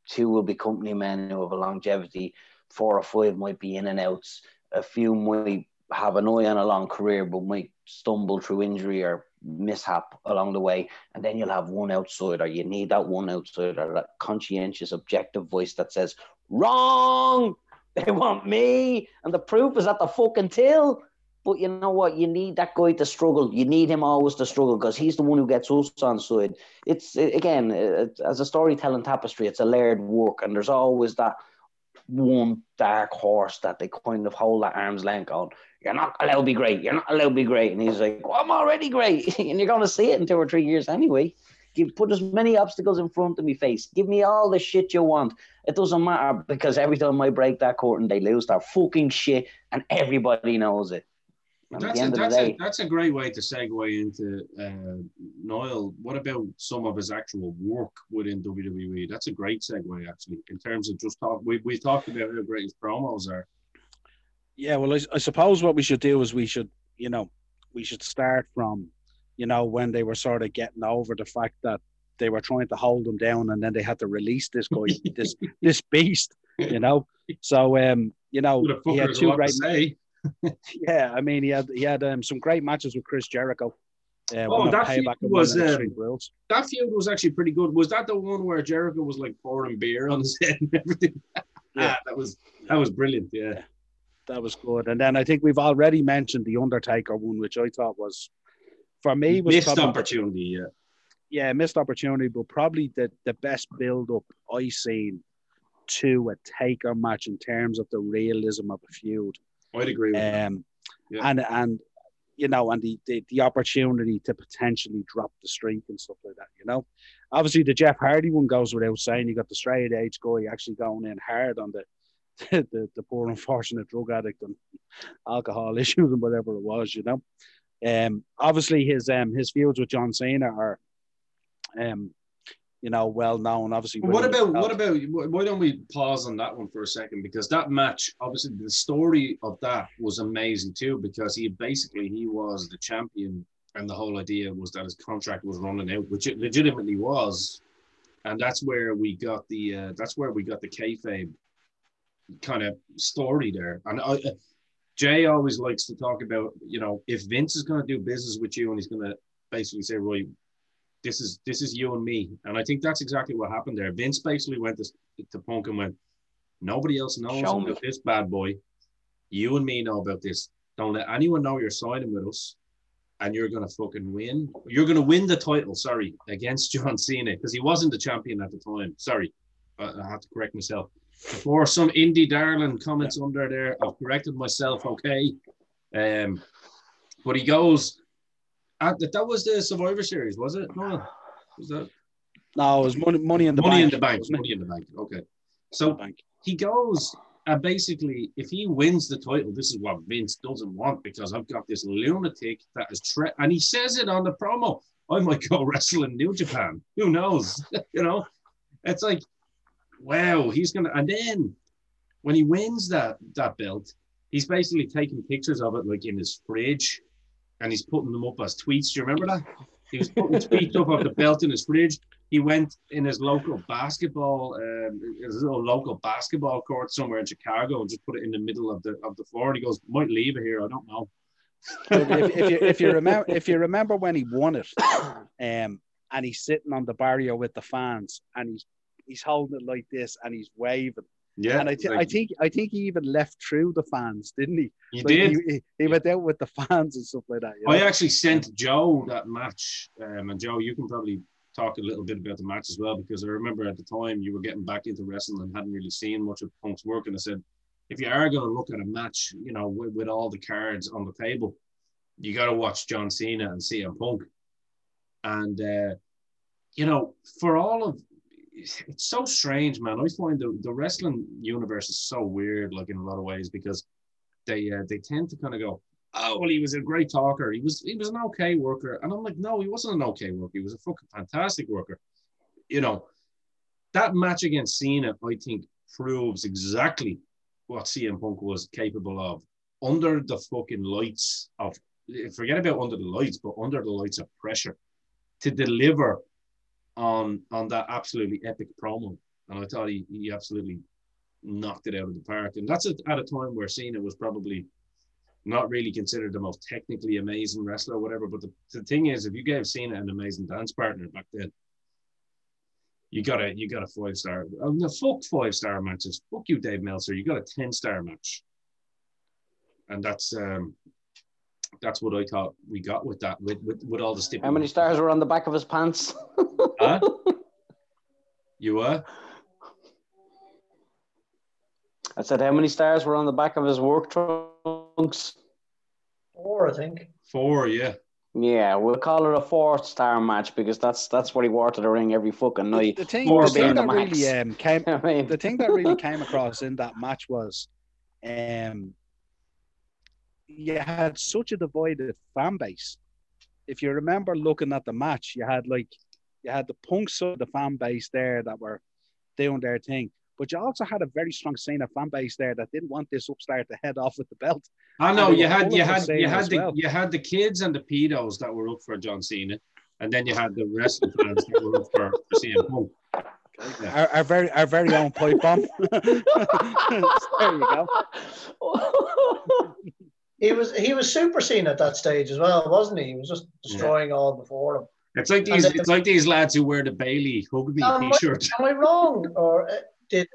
Two will be company men who have a longevity. Four or five might be in and outs. A few might have an eye on a long career, but might stumble through injury or mishap along the way. And then you'll have one outsider. You need that one outsider, that conscientious, objective voice that says, wrong, they want me. And the proof is at the fucking till. But you know what? You need that guy to struggle. You need him always to struggle because he's the one who gets us on side. It's again, it, as a storytelling tapestry, it's a layered work, and there's always that one dark horse that they kind of hold at arm's length on. You're not allowed to be great. You're not allowed to be great. And he's like, well, I'm already great. <laughs> and you're going to see it in two or three years anyway. Give, put as many obstacles in front of me face. Give me all the shit you want. It doesn't matter because every time I break that court and they lose, they're fucking shit and everybody knows it. That's, a, that's, day, a, that's a great way to segue into uh, Niall. What about some of his actual work within WWE? That's a great segue, actually, in terms of just talk. We, we talked about how great his promos are. Yeah, well, I, I suppose what we should do is we should, you know, we should start from, you know, when they were sort of getting over the fact that they were trying to hold him down, and then they had to release this guy, <laughs> this this beast, you know. So, um, you know, he had two great <laughs> yeah, I mean, he had he had um, some great matches with Chris Jericho. Uh, oh, that feud was um, that feud was actually pretty good. Was that the one where Jericho was like pouring beer on his head and everything? <laughs> yeah, ah, that was that was brilliant. Yeah. yeah. that was good. And then I think we've already mentioned the Undertaker one, which I thought was for me was missed opportunity. Yeah, yeah, missed opportunity, but probably the the best build up I seen to a Taker match in terms of the realism of a feud. I'd agree with um, yeah. And and you know, and the, the the opportunity to potentially drop the streak and stuff like that. You know, obviously the Jeff Hardy one goes without saying. You got the straight edge guy actually going in hard on the <laughs> the, the poor unfortunate drug addict and alcohol <laughs> issues and whatever it was. You know, um, obviously his um his feuds with John Cena are um you know, well known. Obviously, what about what about why don't we pause on that one for a second? Because that match, obviously, the story of that was amazing too. Because he basically he was the champion, and the whole idea was that his contract was running out, which it legitimately was, and that's where we got the uh, that's where we got the kayfabe kind of story there. And I, Jay always likes to talk about, you know, if Vince is going to do business with you and he's going to basically say, right, this is this is you and me. And I think that's exactly what happened there. Vince basically went to, to Punk and went, nobody else knows Show about me. this bad boy. You and me know about this. Don't let anyone know you're signing with us. And you're gonna fucking win. You're gonna win the title, sorry, against <laughs> John Cena, because he wasn't the champion at the time. Sorry. I have to correct myself. Before some indie darling comments yeah. under there, I've corrected myself, okay. Um, but he goes, uh, that was the Survivor Series, was it? No, was that? No, it was money, money in the money bank. in the bank. Money in the bank. Okay, so bank. he goes. Uh, basically, if he wins the title, this is what Vince doesn't want because I've got this lunatic that is tre- and he says it on the promo. I might go <laughs> wrestle in New Japan. Who knows? <laughs> you know, it's like, wow, he's gonna. And then when he wins that that belt, he's basically taking pictures of it like in his fridge and he's putting them up as tweets. Do you remember that? He was putting <laughs> tweets up of the belt in his fridge. He went in his local basketball, um, his little local basketball court somewhere in Chicago, and just put it in the middle of the of the floor. And he goes, "Might leave it here. I don't know." if, if, you, if you <laughs> remember, if you remember when he won it, um, and he's sitting on the barrier with the fans, and he's he's holding it like this, and he's waving. Yeah, and I, th- like, I think I think he even left through the fans, didn't he? He like did. He, he, went out with the fans and stuff like that. You know? I actually sent Joe that match, um, and Joe, you can probably talk a little bit about the match as well because I remember at the time you were getting back into wrestling and hadn't really seen much of Punk's work, and I said, if you are going to look at a match, you know, with, with all the cards on the table, you got to watch John Cena and CM Punk, and uh, you know, for all of it's so strange, man. I find the, the wrestling universe is so weird, like in a lot of ways, because they uh, they tend to kind of go, oh well, he was a great talker. He was he was an okay worker, and I'm like, no, he wasn't an okay worker. He was a fucking fantastic worker. You know, that match against Cena, I think, proves exactly what CM Punk was capable of under the fucking lights of forget about under the lights, but under the lights of pressure to deliver on on that absolutely epic promo. And I thought he, he absolutely knocked it out of the park. And that's at, a time where Cena was probably not really considered the most technically amazing wrestler or whatever. But the, the thing is, if you gave Cena an amazing dance partner back then, you got a you got a five star. Oh, no, fuck five star matches. Fuck you, Dave Meltzer. You got a ten star match, and that's um that's what I thought we got with that with with, with all the stipulations. How many stars were on the back of his pants? <laughs> huh? You were. I said, how many stars were on the back of his work trunks? Four, I think. Four, yeah. Yeah, we'll call it a four star match because that's that's what he wore to the ring every fucking night. The, the thing, the thing that really um, came, <laughs> I mean. the thing that really came across in that match was, um, you had such a divided fan base. If you remember looking at the match, you had like you had the punks of the fan base there that were doing their thing. But you also had a very strong Cena fan base there that didn't want this upstart to head off with the belt. I know you had you had you had the well. you had the kids and the pedos that were up for John Cena, and then you had the wrestling fans that were up for, for CM Punk. Yeah. Our, our, very our very own pipe bomb. <laughs> there you go. <laughs> he was he was super seen at that stage as well, wasn't he? He was just destroying yeah. all before him. It's like these. it's like these lads who wear the Bayley hug me t-shirt. Am I wrong, or uh, did?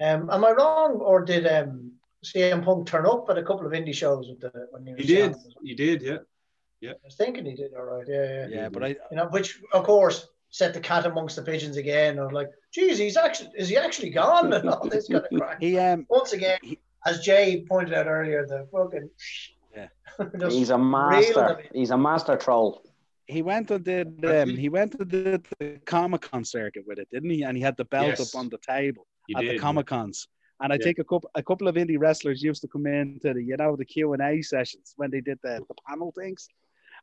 Um, am I wrong, or did um, CM Punk turn up at a couple of indie shows with the when he, was he did? He did, yeah, yeah. I was thinking he did all right, yeah, yeah. Yeah, but I, you know, which of course set the cat amongst the pigeons again. Or like, geez, he's actually is he actually gone <laughs> and all this kind of crap. he um once again, he, as Jay pointed out earlier, the fucking <laughs> yeah. He's a master. He's a master troll. He went and did um, he went and did the Comic Con circuit with it, didn't he? And he had the belt yes. up on the table he at did, the Comic Cons. And I yeah. think a couple a couple of indie wrestlers used to come in to the you know the Q and A sessions when they did the, the panel things,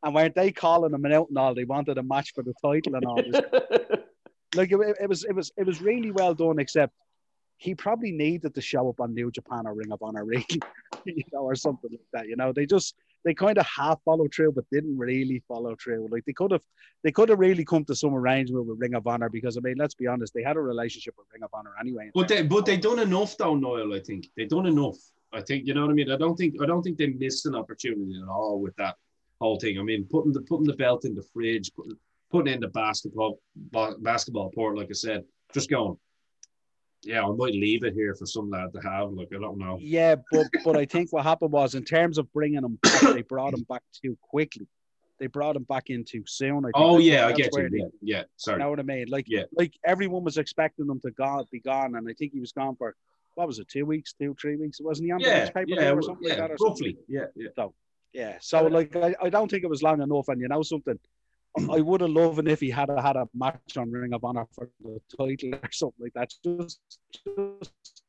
and weren't they calling them out and all? They wanted a match for the title and all this. <laughs> like it, it was it was it was really well done, except he probably needed to show up on New Japan or Ring of Honor <laughs> Ring, you know, or something like that. You know, they just they kind of half followed through, but didn't really follow through. Like they could have, they could have really come to some arrangement with Ring of Honor because I mean, let's be honest, they had a relationship with Ring of Honor anyway. But they, but they done enough though, Noel. I think they done enough. I think you know what I mean. I don't think I don't think they missed an opportunity at all with that whole thing. I mean, putting the putting the belt in the fridge, putting, putting in the basketball basketball port, like I said, just going yeah, I might leave it here for some lad to have. Like I don't know. Yeah, but but I think what happened was in terms of bringing him back, they brought him back too quickly. They brought him back in too soon. I oh yeah, I get you. They, yeah, yeah, sorry. You know what I mean? Like yeah. like everyone was expecting him to go, be gone, and I think he was gone for what was it, two weeks, two, three weeks? Wasn't he on yeah, the paper yeah, or something yeah, like that? Or roughly, something? yeah, yeah. So yeah, so like I, I don't think it was long enough, and you know something. I would have loved if he had a, had a match on Ring of Honor for the title or something like that. Just, just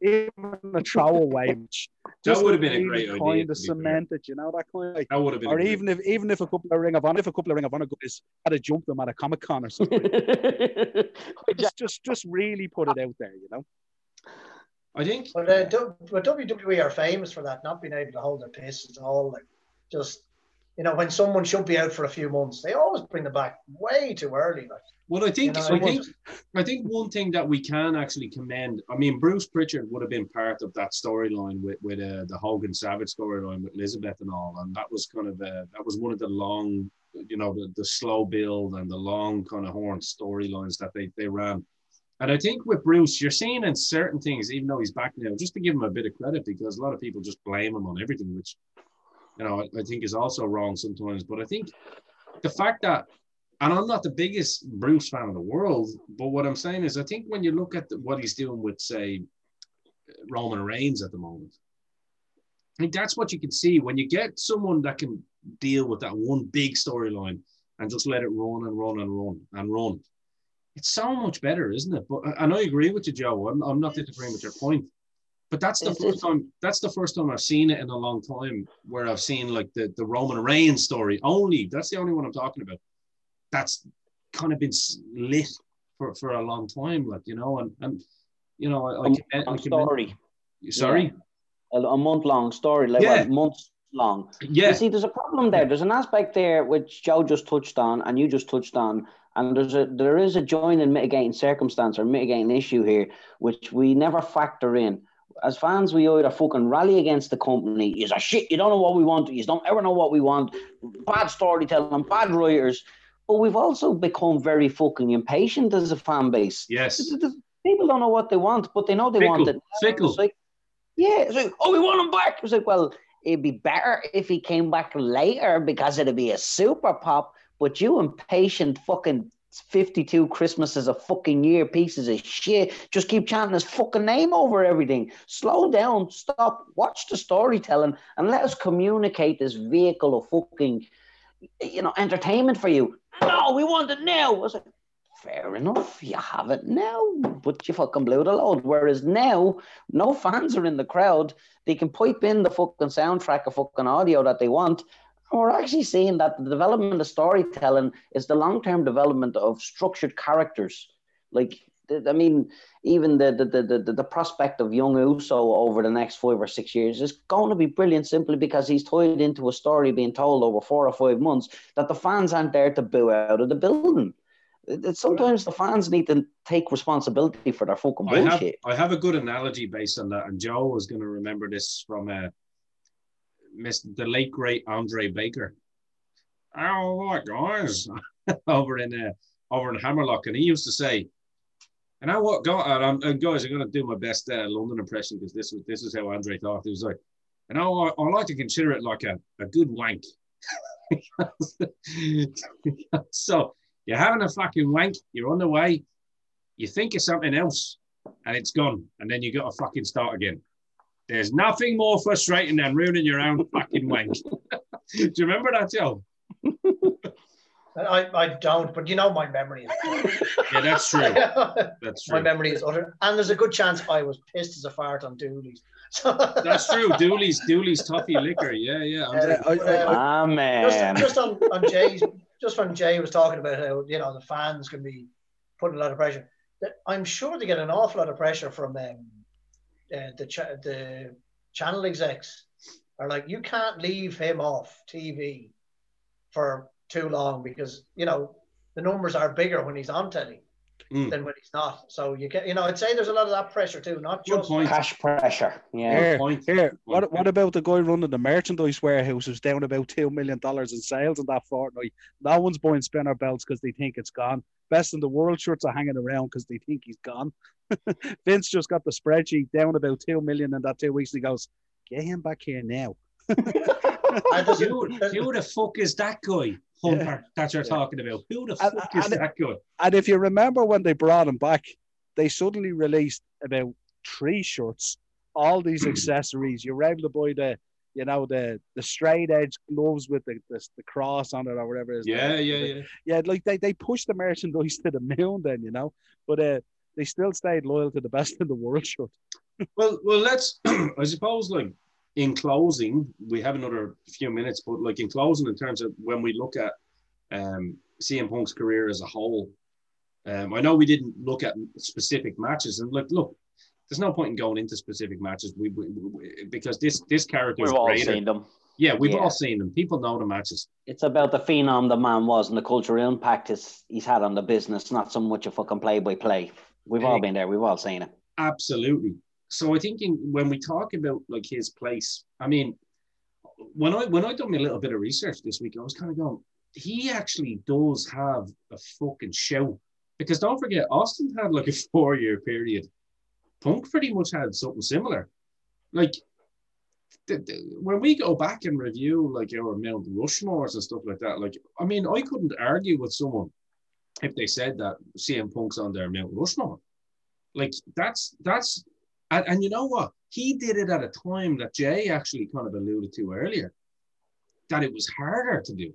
even a throwaway match. <laughs> That would have been a great idea. Kind of cemented, you know, that kind of like, that would have been. Or even if even if a couple of Ring of Honor, if a couple of Ring of Honor guys had to jump them at a Comic Con or something, <laughs> <laughs> just, just just really put it out there, you know. I think. But, uh, but WWE are famous for that, not being able to hold their piss at all. Like, just you know, when someone should be out for a few months, they always bring them back way too early. Like, well, I think you know, I think I think one thing that we can actually commend. I mean, Bruce Pritchard would have been part of that storyline with with uh, the Hogan Savage storyline with Elizabeth and all, and that was kind of uh, that was one of the long, you know, the, the slow build and the long kind of horn storylines that they they ran. And I think with Bruce, you're seeing in certain things, even though he's back now, just to give him a bit of credit, because a lot of people just blame him on everything, which you know I, think is also wrong sometimes. But I think the fact that, and I'm not the biggest Bruce fan in the world, but what I'm saying is, I think when you look at the, what he's doing with, say, Roman Reigns at the moment, I think that's what you can see when you get someone that can deal with that one big storyline and just let it run and run and run and run. It's so much better, isn't it? But and I agree with you, Joe. I'm, I'm not disagreeing with your point. But that's the it's, first time. That's the first time I've seen it in a long time where I've seen like the the Roman Reigns story. Only that's the only one I'm talking about. That's kind of been lit for, for a long time, like you know, and and you know, I, I, story. Sorry, yeah. a, a month long story, like yeah. months long. Yeah. You see, there's a problem there. There's an aspect there which Joe just touched on, and you just touched on, and there's a there is a joint and mitigating circumstance or mitigating issue here, which we never factor in. As fans, we either fucking rally against the company. Is a shit. You don't know what we want. You don't ever know what we want. Bad storytelling, bad writers. But we've also become very fucking impatient as a fan base. Yes. People don't know what they want, but they know they Fickle. want it. Fickle. It's like, yeah, it's like, oh, we want him back. It's like, well, it'd be better if he came back later because it'd be a super pop. But you impatient fucking 52 Christmases a fucking year pieces of shit. Just keep chanting his fucking name over everything. Slow down, stop, watch the storytelling, and let us communicate this vehicle of fucking, you know, entertainment for you. No, we want it now. I was like, fair enough, you have it now, but you fucking blew the load. Whereas now, no fans are in the crowd. They can pipe in the fucking soundtrack of fucking audio that they want. We're actually seeing that the development of storytelling is the long term development of structured characters. Like, I mean, even the, the, the, the, the prospect of young Uso over the next five or six years is going to be brilliant simply because he's tied into a story being told over four or five months that the fans aren't there to boo out of the building sometimes the fans need to take responsibility for their fucking bullshit. I have, I have a good analogy based on that, and Joe was going to remember this from uh, Miss the late great Andre Baker. Oh, what guys <laughs> over in uh, over in Hammerlock, and he used to say, "And I what, go, uh, uh, guys, I'm going to do my best uh, London impression because this was this is how Andre thought. He was like, and I, I like to consider it like a, a good wank." <laughs> so you're having a fucking wank. You're on the way. You think of something else, and it's gone, and then you got to fucking start again. There's nothing more frustrating than ruining your own fucking wank. <laughs> Do you remember that, Joe? I, I don't, but you know my memory is. <laughs> yeah, that's <laughs> true. That's true. My memory is utter, and there's a good chance I was pissed as a fart on Dooley's. that's true. Dooley's Dooley's toffee liquor. Yeah, yeah. Uh, uh, ah man. Just, just on, on Jay's just when Jay was talking about how you know the fans can be putting a lot of pressure, I'm sure they get an awful lot of pressure from um, uh, the the channel execs are like, you can't leave him off TV for too long because you know the numbers are bigger when he's on telly mm. than when he's not. So you get, you know, I'd say there's a lot of that pressure too, not just cash pressure. Yeah. Here, here. What, what about the guy running the merchandise warehouse who's down about two million dollars in sales in that fortnight? No one's buying spinner belts because they think it's gone. Best in the world shirts are hanging around because they think he's gone. <laughs> Vince just got the spreadsheet down about two million in that two weeks. And he goes, "Get him back here now." <laughs> <laughs> who, who the fuck is that guy? Hunter yeah. that you're yeah. talking about. Who the fuck and, is and, that good? And if you remember when they brought him back, they suddenly released about three shirts, all these <clears throat> accessories. You're able to buy the, you know, the the straight edge gloves with the, the, the cross on it or whatever it is. Yeah, yeah, yeah. Yeah, like they, they pushed the merchandise <laughs> to the moon then, you know. But uh, they still stayed loyal to the best in the world shirt. <laughs> well, well, let's. <clears throat> I suppose like in closing, we have another few minutes, but like in closing, in terms of when we look at um, CM Punk's career as a whole, um, I know we didn't look at specific matches, and look, look, there's no point in going into specific matches. We, we, we because this this character we've all seen them. Yeah, we've yeah. all seen them. People know the matches. It's about the phenom the man was and the cultural impact he's, he's had on the business, not so much a fucking play by play. We've all been there. We've all seen it. Absolutely so I think in, when we talk about like his place, I mean, when I when I done a little bit of research this week, I was kind of going, he actually does have a fucking show Because don't forget, Austin had like a <laughs> four year period. Punk pretty much had something similar. Like the, the, when we go back and review like our Mount Rushmores and stuff like that, like I mean, I couldn't argue with someone if they said that CM Punk's on their Mount Rushmore. Like that's that's and, and you know what? He did it at a time that Jay actually kind of alluded to earlier, that it was harder to do.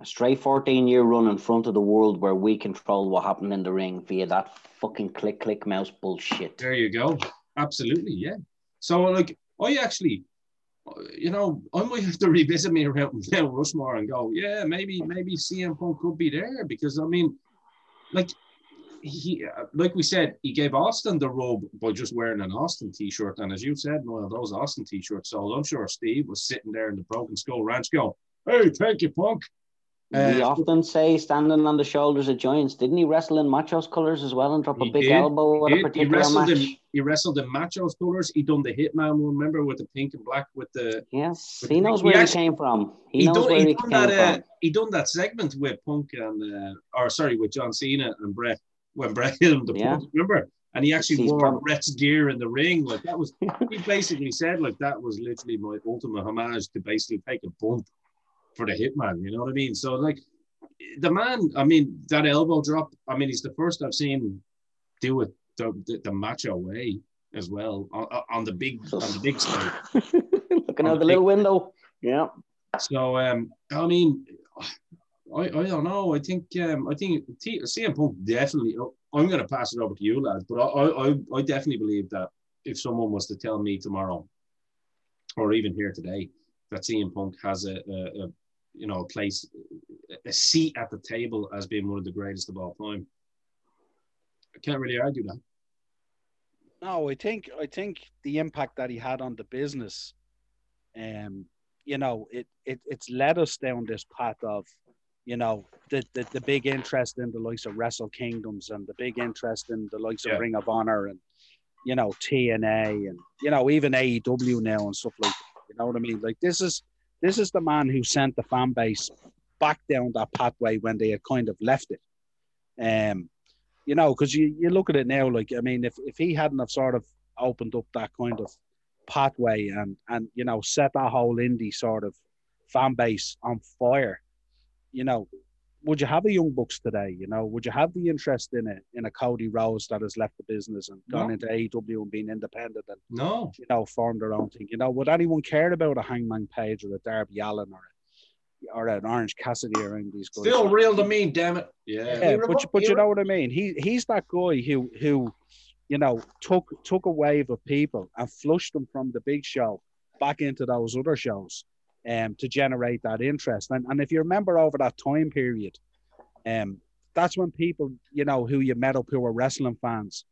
A straight 14 year run in front of the world where we control what happened in the ring via that fucking click click mouse bullshit. There you go. Absolutely, yeah. So like I actually you know, I might have to revisit me around <laughs> Mount Rushmore and go, yeah, maybe maybe CM Punk could be there because I mean, like he, like we said, he gave Austin the rub by just wearing an Austin t-shirt, and as you said, Noel, those Austin t-shirts sold. I'm sure Steve was sitting there in the Broken Skull Ranch, going, "Hey, thank you, Punk." We uh, often say standing on the shoulders of giants. Didn't he wrestle in Macho's colors as well and drop a big did, elbow with a particular he match? In, he wrestled in Macho's colors. He done the Hitman one, remember, with the pink and black with the. Yes, with he knows where he, actually, came from. He, he knows done, where he, he came that, uh, from. Uh, he done that segment with Punk and, uh, or sorry, with John Cena and Bret when Bret hit him the yeah. Remember? And he actually He's wore probably... Bret's gear in the ring. Like that was, <laughs> he basically said, like that was literally my ultimate homage to basically take a bump for the Hitman. You know what I mean? So like the man, I mean, that elbow drop, I mean, he's the first I've seen do it the, the, the macho way as well on, on the big on the big <laughs> side. Looking out the, the little window. Yeah. So um, I mean, I, I don't know. I think um, I think T- CM Punk definitely. I'm going to pass it over to you, lads. But I, I I definitely believe that if someone was to tell me tomorrow, or even here today, that CM Punk has a, a, a you know, a place, a seat at the table as being one of the greatest of all time. I can't really argue that. No, I think I think the impact that he had on the business, um, you know, it, it it's led us down this path of, you know, the, the, the big interest in the likes of Wrestle Kingdoms and the big interest in the likes yeah. of Ring of Honor and, you know, TNA and you know even AEW now and stuff like. That, you know what I mean? Like this is this is the man who sent the fan base back down that pathway when they had kind of left it. Um, you know, because you, you look at it now, like I mean, if, if he hadn't have sort of opened up that kind of pathway and and you know set that whole indie sort of fan base on fire, you know, would you have a Young Bucks today? You know, would you have the interest in it in a Cody Rhodes that has left the business and gone no. into AEW and been independent and no, you know, formed their own thing? You know, would anyone care about a Hangman Page or a Darby Allin or a, or an Orange Cassidy or any of these guys? Still real to me, damn it. Yeah, yeah but but you know what I mean. He he's that guy who who you know took took a wave of people and flushed them from the big show back into those other shows um, to generate that interest. And, and if you remember over that time period, um, that's when people, you know, who you met up who were wrestling fans,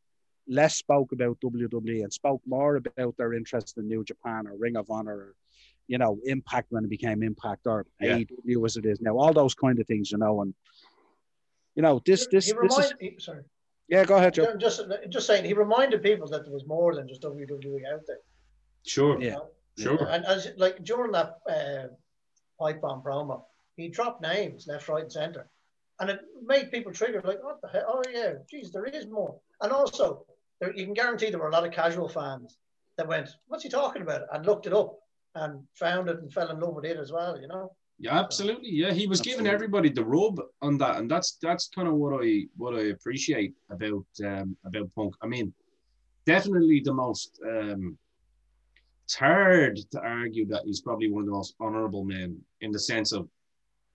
less spoke about WWE and spoke more about their interest in New Japan or Ring of Honor or, you know, Impact when it became Impact or yeah. AEW as it is now. All those kind of things, you know, and you know, this this, he this is, he, sorry. Yeah, go ahead, Joe. Just just saying, he reminded people that there was more than just WWE out there. Sure. Yeah. Know? Sure. And as like during that uh, pipe bomb promo, he dropped names left, right, and center, and it made people trigger like, what the hell? Oh yeah, geez, there is more. And also, there, you can guarantee there were a lot of casual fans that went, "What's he talking about?" and looked it up and found it and fell in love with it as well. You know. Yeah, absolutely. Yeah, he was absolutely. giving everybody the rub on that, and that's that's kind of what I what I appreciate about um, about Punk. I mean, definitely the most um, it's hard to argue that he's probably one of the most honorable men in the sense of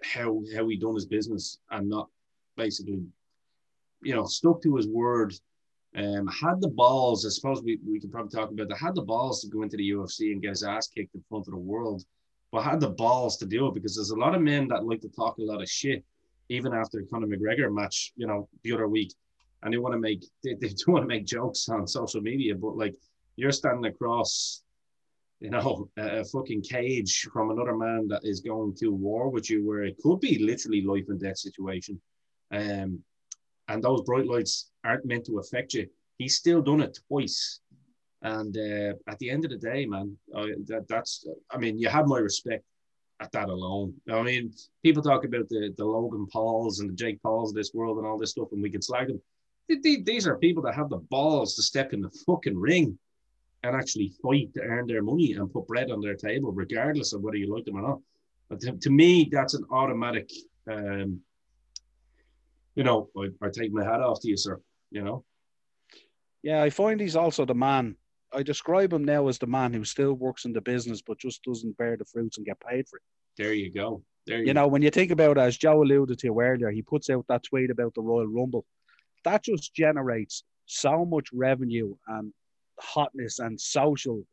how how he done his business and not basically, you know, stuck to his word. Um, had the balls. I suppose we, we can probably talk about that. Had the balls to go into the UFC and get his ass kicked in front of the world, but had the balls to do it because there's a lot of men that like to talk a lot of shit, even after Conor McGregor match, you know, the other week, and they want to make they, they <laughs> do want to make jokes on social media, but like you're standing across you know, a, fucking cage from another man that is going to war with you, where it could be literally life and death situation, um, and those bright lights aren't meant to affect you. He's still done it twice, and uh, at the end of the day, man, that, that's. I mean, you have my respect at that alone. I mean, people talk about the, the Logan Pauls and the Jake Pauls of this world and all this stuff, and we can slag them. These are people that have the balls to step in the fucking ring and actually fight to earn their money and put bread on their table, regardless of whether you like them or not. But to, to me, that's an automatic, um, you know, I, I take my hat off to you, sir, you know? Yeah, I find he's also the man. I describe him now as the man who still works in the business but just doesn't bear the fruits and get paid for it. There you go. There you, you know, when you think about it, as Joe alluded to earlier, he puts out that tweet about the Royal Rumble. That just generates so much revenue and hotness and social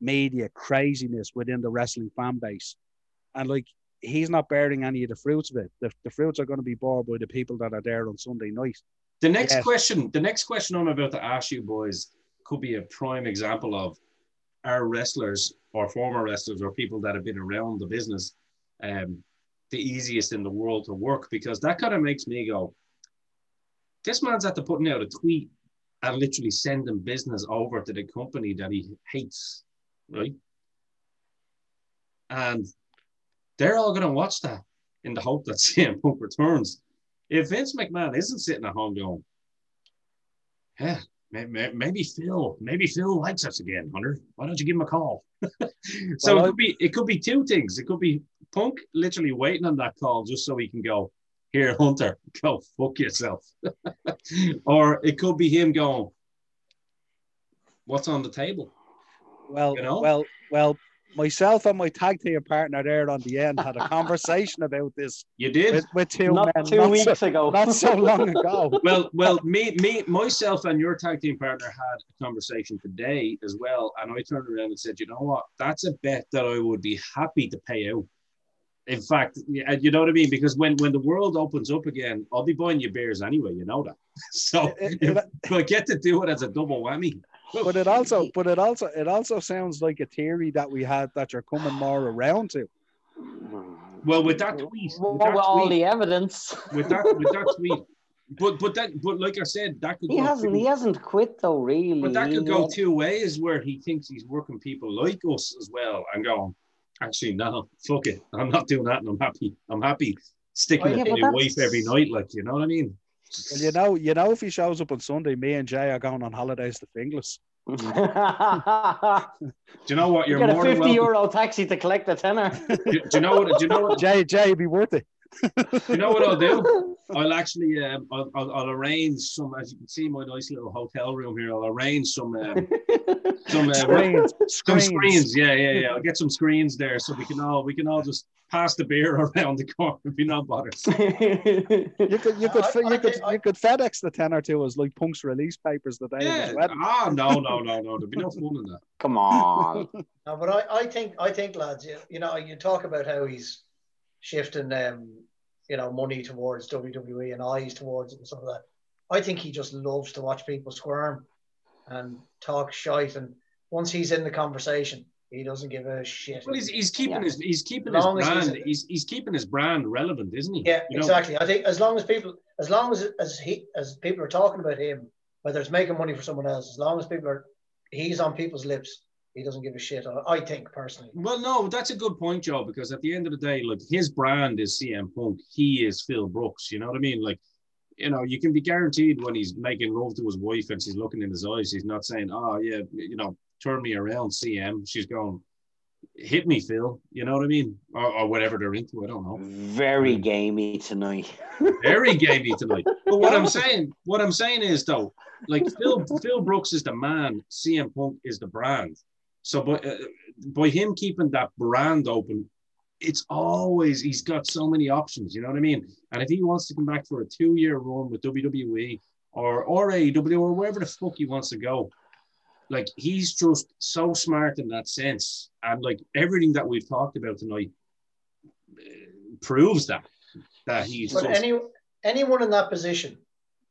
media craziness within the wrestling fan base. And like he's not bearing any of the fruits of it. The, the fruits are going to be borne by the people that are there on Sunday night. The next yes. question, the next question I'm about to ask you boys could be a prime example of our wrestlers or former wrestlers or people that have been around the business um, the easiest in the world to work because that kind of makes me go, this man's at the putting out a tweet and literally sending business over to the company that he hates, right? And they're all going to watch that in the hope that <laughs> CM Punk returns. If Vince McMahon isn't sitting at home going, yeah, maybe Phil, maybe Phil likes us again, Hunter. Why don't you give him a call? <laughs> so well, it could be it could be two things. It could be Punk literally waiting on that call just so he can go, here, <laughs> Hunter, go fuck yourself. <laughs> or it could be him going, what's on the table? Well, you know? well, well, myself and my tag team partner there on the end had a conversation about this. You did with, with two not men, two not weeks so, ago, not so long <laughs> ago. well, well, me, me, myself, and your tag team partner had a conversation today as well, and I turned around and said, you know what, that's a bet that I would be happy to pay out in fact, you know what I mean? Because when, when the world opens up again, I'll be buying you beers anyway. You know that. <laughs> So it, it, I get to do it as a double whammy. But it also, but it also, it also sounds like a theory that we had that you're coming more around to. Well, with that tweet, well, with that all tweet, the evidence, with that, with that <laughs> tweet, but but that but like I said, that could he hasn't two, he hasn't quit though, really. But that could go two ways, where he thinks he's working people like us as well, and going, actually, no, fuck it. I'm not doing that, and I'm happy. I'm happy sticking oh, yeah, with my wife every night. Like, you know what I mean? Well, you know, you know, if he shows up on Sunday, me and Jay are going on holidays to Finglas. <laughs> do you know what? You're you get a fifty euro taxi to collect the tenner. do, do, you know what? Do you know what? Jay, Jay, be worth it. You know what I'll do? <laughs> I'll actually um, I'll, I'll, I'll, arrange some. As you can see, my nice little hotel room here. I'll arrange some um, <laughs> some uh, screens. some screens. Yeah, yeah, yeah. I'll get some screens there so we can all we can all just pass the beer <laughs> around the corner if you're not bothered. you could you could you could you could FedEx the ten or two as like Punk's release papers that they yeah. Ah, no, no, no, no. There'd be no fun in that. Come on. no, but I, I think I think lads, you, you know, you talk about how he's shifting um, you know, money towards WWE and eyes towards it and stuff like that. I think he just loves to watch people squirm and talk shite. And once he's in the conversation, he doesn't give a shit. Well, he's, he's keeping yeah. his he's keeping his brand. He's, he's, he's keeping his brand relevant, isn't he? Yeah, you exactly. Know? I think as long as people, as long as as he as people are talking about him, whether it's making money for someone else, as long as people are, he's on people's lips he doesn't give a shit. I think personally. Well, no, that's a good point, Joe. Because at the end of the day, like his brand is CM Punk. He is Phil Brooks. You know what I mean? Like, you know, you can be guaranteed when he's making love to his wife and she's looking in his eyes, he's not saying, "Oh yeah, you know, turn me around, CM." She's going, "Hit me, Phil." You know what I mean? Or, or whatever they're into. I don't know. Very gamey tonight. <laughs> Very gamey tonight. <laughs> But what I'm saying, what I'm saying is though, like Phil, Phil Brooks is the man. CM Punk is the brand. So by, uh, by him keeping that brand open, it's always he's got so many options. You know what I mean? And if he wants to come back for a two-year run with WWE or or AEW or wherever the fuck he wants to go, like he's just so smart in that sense. And like everything that we've talked about tonight uh, proves that that he's. But any anyone in that position,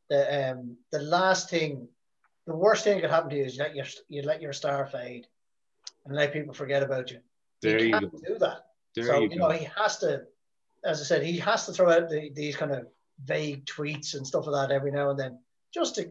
the um the last thing, the worst thing that could happen to you is you let your you let your star fade and let people forget about you. There he can't do that. There so you, you know he has to, as I said, he has to throw out the, these kind of vague tweets and stuff like that every now and then just to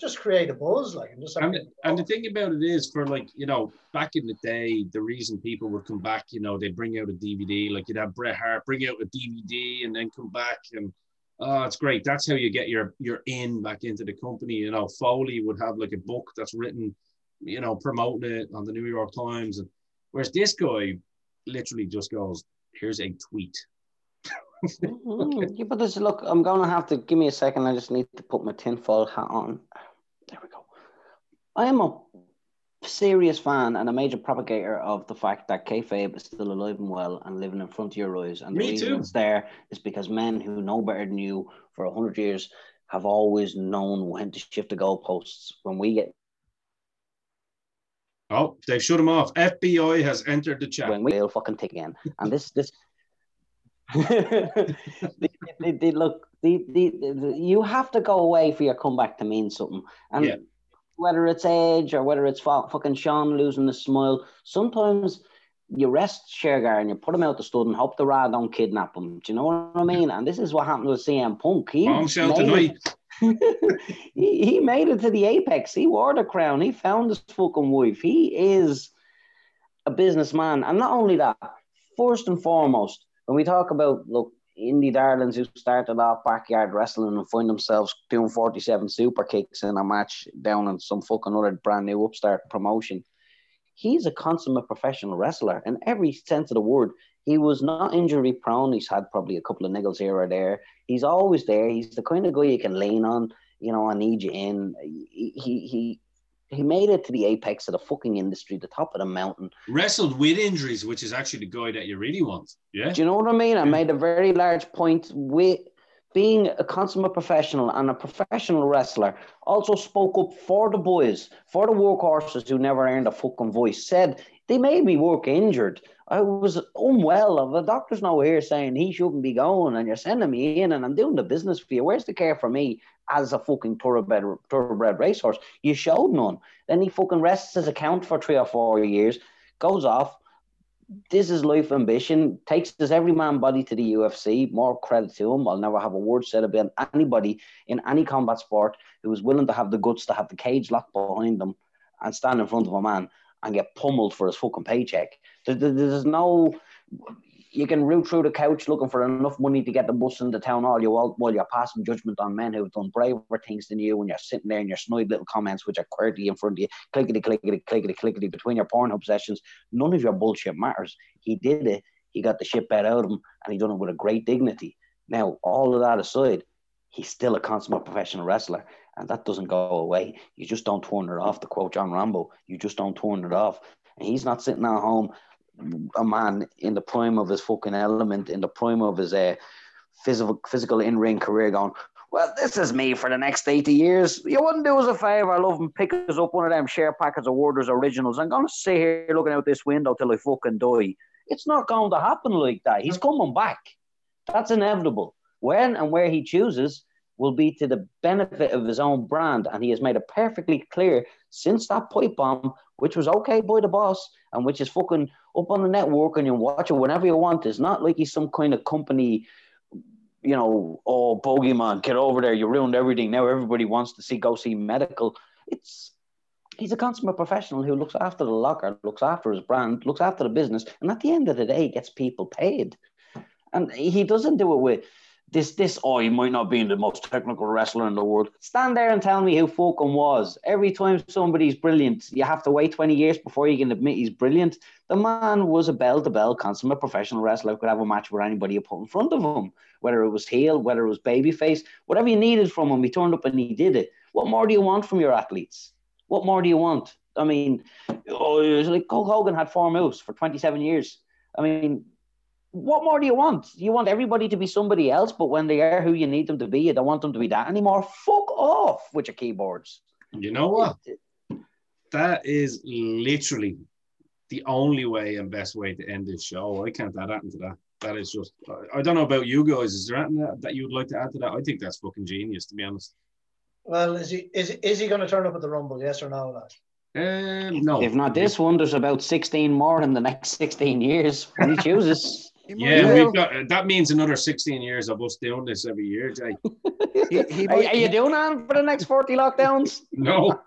just create a buzz, like and just. And, and the thing about it is, for like you know, back in the day, the reason people would come back, you know, they'd bring out a DVD, like you'd have Bret Hart bring out a DVD and then come back and. Oh, it's great. That's how you get your your in back into the company. You know, Foley would have like a book that's written, you know, promoting it on the New York Times, and whereas this guy literally just goes, "Here's a tweet." mm-hmm. yeah, but this look, I'm gonna have to give me a second. I just need to put my tinfoil hat on. There we go. I am a serious fan and a major propagator of the fact that kayfabe is still alive and well and living in front of your eyes. And the reason too. it's there is because men who know better than you for a hundred years have always known when to shift the goalposts. When we get Oh, they've shut him off. FBI has entered the chat. when we will fucking take again. And this this <laughs> they, they, they look they, they, you have to go away for your comeback to mean something. And Yeah. whether it's age or whether it's fucking Shawn losing the smile, sometimes you rest Shergar and you put him out the stud and hope the Ra don't kidnap him. Do you know what I mean? And this is what happened with CM Punk. He Bombshell tonight. it- <laughs> he, he made it to the apex. He wore the crown. He found his fucking wife. He is a businessman. And not only that, first and foremost, when we talk about look, indie darlings who started off backyard wrestling and find themselves doing 47 super kicks in a match down in some fucking other brand new upstart promotion. He's a consummate professional wrestler in every sense of the word. He was not injury prone. He's had probably a couple of niggles here or there. He's always there. He's the kind of guy you can lean on. You know, I need you in. He he he, made it to the apex of the fucking industry, the top of the mountain. Wrestled with injuries, which is actually the guy that you really want. Yeah. Do you know what I mean? I made a very large point with being a consummate professional and a professional wrestler. Also spoke up for the boys, for the workhorses who never earned a fucking voice. Said they made me work injured. I was unwell. The doctor's now here saying he shouldn't be going, and you're sending me in, and I'm doing the business for you. Where's the care for me as a fucking thoroughbred, thoroughbred racehorse? You showed none. Then he fucking rests his account for three or four years, goes off, this is life ambition. Takes his every man body to the UFC. More credit to him. I'll never have a word said about anybody in any combat sport who is willing to have the guts to have the cage locked behind them and stand in front of a man and get pummeled for his fucking paycheck. There, there- there's no. You can root through the couch looking for enough money to get the bus into town all you while, while you're passing judgment on men who've done braver things than you when you're sitting there in your snide little comments which are QWERTY in front of you, clickety, clickety, clickety, clickety between your Pornhub sessions. None of your bullshit matters. He did it. He got the shit bet out of him, and he done it with a great dignity. Now, all of that aside, he's still a consummate professional wrestler, and that doesn't go away. You just don't turn it off. To quote John Rambo, you just don't turn it off. And he's not sitting at home, a man in the prime of his fucking element, in the prime of his uh, physical physical in ring career, going. Well, this is me for the next 80 years. You wouldn't do us a favor, I love, him, pick us up one of them share packets of Werther's originals. I'm going to sit here looking out this window till I fucking die. It's not going to happen like that. He's coming back. That's inevitable. When and where he chooses will be to the benefit of his own brand. And he has made it perfectly clear since that pipe bomb, which was okay by the boss and which is fucking up on the network and you watch it whenever you want. It's not like he's some kind of company, you know, oh, bogeyman, get over there. You ruined everything. Now everybody wants to see, go see medical. It's, he's a consummate professional who looks after the locker, looks after his brand, looks after the business, and at the end of the day, gets people paid. And he doesn't do it with this, this, oh, he might not be the most technical wrestler in the world. Stand there and tell me who fucking was. Every time somebody's brilliant, you have to wait 20 years before you can admit he's brilliant. The man was a bell to bell consummate professional wrestler could have a match with anybody you put in front of him, whether it was heel, whether it was babyface, whatever you needed from him, he turned up and he did it. What more do you want from your athletes? What more do you want? I mean, oh, it's like Hulk Hogan had four moves for 27 years. I mean, what more do you want? You want everybody to be somebody else, but when they are who you need them to be, you don't want them to be that anymore. Fuck off with your keyboards. You know what? That is literally the only way and best way to end this show. I can't add anything to that. That is just, I don't know about you guys. Is there anything that, that you would like to add to that? I think that's fucking genius, to be honest. Well, is he is is he going to turn up at the Rumble? Yes or no, lad? Um, no. If not this one, there's about 16 more in the next 16 years when he chooses. <laughs> Yeah, we've got that means another 16 years of us doing this every year, Jay. he, he might, are, are, you doing on for the next 40 lockdowns? No.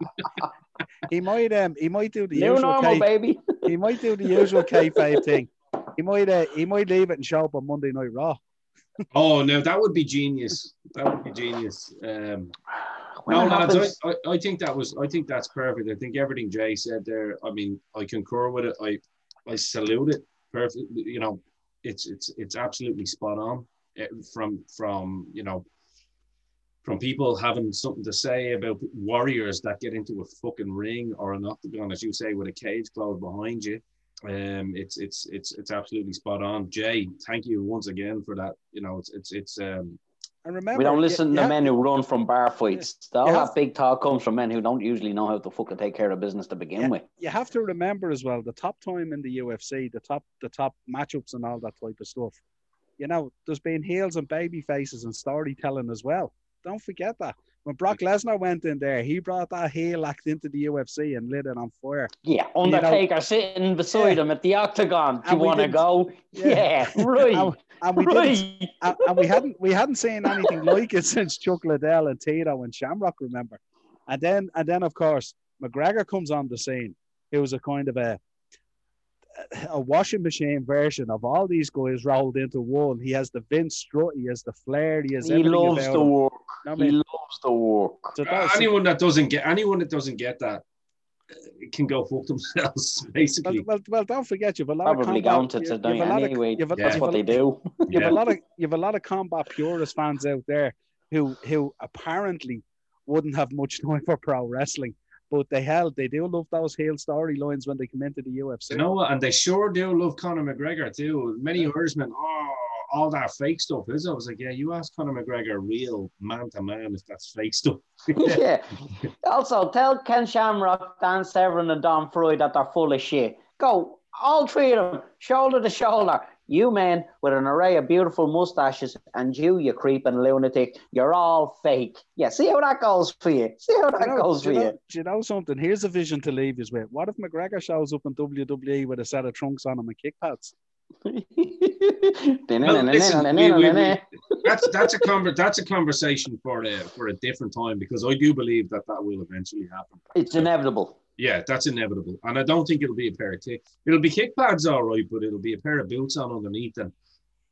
<laughs> he might um he might do the New usual normal, K, baby. he might do the usual kayfabe thing. He might uh, he might leave it and show up on Monday Night Raw. oh no, that would be genius. That would be genius. Um, no, lads, I, I, I, think that was I think that's perfect. I think everything Jay said there. I mean, I concur with it. I I salute it. Perfect. You know, it's it's it's absolutely spot on. Eh, from from you know from people having something to say about warriors that get into a fucking ring or an octagon, as you say, with a cage closed behind you. Um, it's it's it's it's absolutely spot on. Jay, thank you once again for that. You know, it's it's it's um and remember, we don't listen to men who run from bar fights. All that big talk comes from men who don't usually know how to fucking take care of business to begin yeah, with. You have to remember as well the top time in the UFC, the top the top matchups and all that type of stuff. You know, there's been heels and baby faces and storytelling as well. Don't forget that when Brock Lesnar went in there, he brought that heel act into the UFC and lit it on fire. Yeah, Undertaker you know, sitting beside yeah. him at the octagon. Do you want to go? Yeah, yeah <laughs> right. and, and, we right. and, and, we hadn't we hadn't seen anything like it <laughs> since Chuck Liddell and Tito and Shamrock. Remember, and then and then of course McGregor comes on the scene. It was a kind of a a washing machine version of all these guys rolled into one. He has the Vince strut, he has the flair, he has he loves the him. work. I mean, he loves the work. So uh, anyone that doesn't get anyone that doesn't get that uh, can go fuck themselves, <laughs> basically. Well, well, well don't forget you've a lot probably of combat, going to today anyway. Of, that's yeah. what they do. <laughs> You've yeah. a lot of you've a lot of combat purist fans out there who who apparently wouldn't have much time for pro wrestling but they held they do love those heel storylines when they come into the UFC. You know what? And they sure do love Conor McGregor too. Many Irishmen, oh, all that fake stuff is. It? I was like, yeah, you ask Conor McGregor real man to man if that's fake stuff. <laughs> yeah. <laughs> Also, tell Ken Shamrock, Dan Severn, and Don Frye that they're full of shit. Go, all three of them, shoulder to shoulder. You men with an array of beautiful mustaches, and you, you creeping lunatic, you're all fake. Yeah, see how that goes for you. See how that you know, goes for you. Know, do you know something? Here's a vision to leave you with. What if McGregor shows up in WWE with a set of trunks on him and kick pads? <laughs> well, listen, we, we, we, that's that's a conver- that's a conversation for a for a different time because I do believe that that will eventually happen. It's inevitable. Yeah, that's inevitable, and I don't think it'll be a pair of kick. It'll be kick pads, all right, but it'll be a pair of boots on underneath. And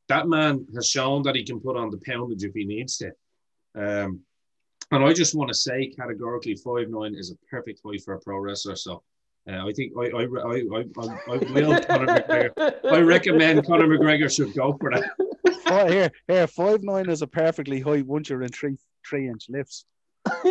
that man has shown that he can put on the poundage if he needs to. Um, and I just want to say categorically, five nine is a perfect height for a pro wrestler. So uh, I think I I, I, I, I will <laughs> Conor McGregor. I recommend Conor McGregor should go for that. <laughs> Oh, here, here, five nine is a perfectly high once you're in three three inch lifts. <laughs>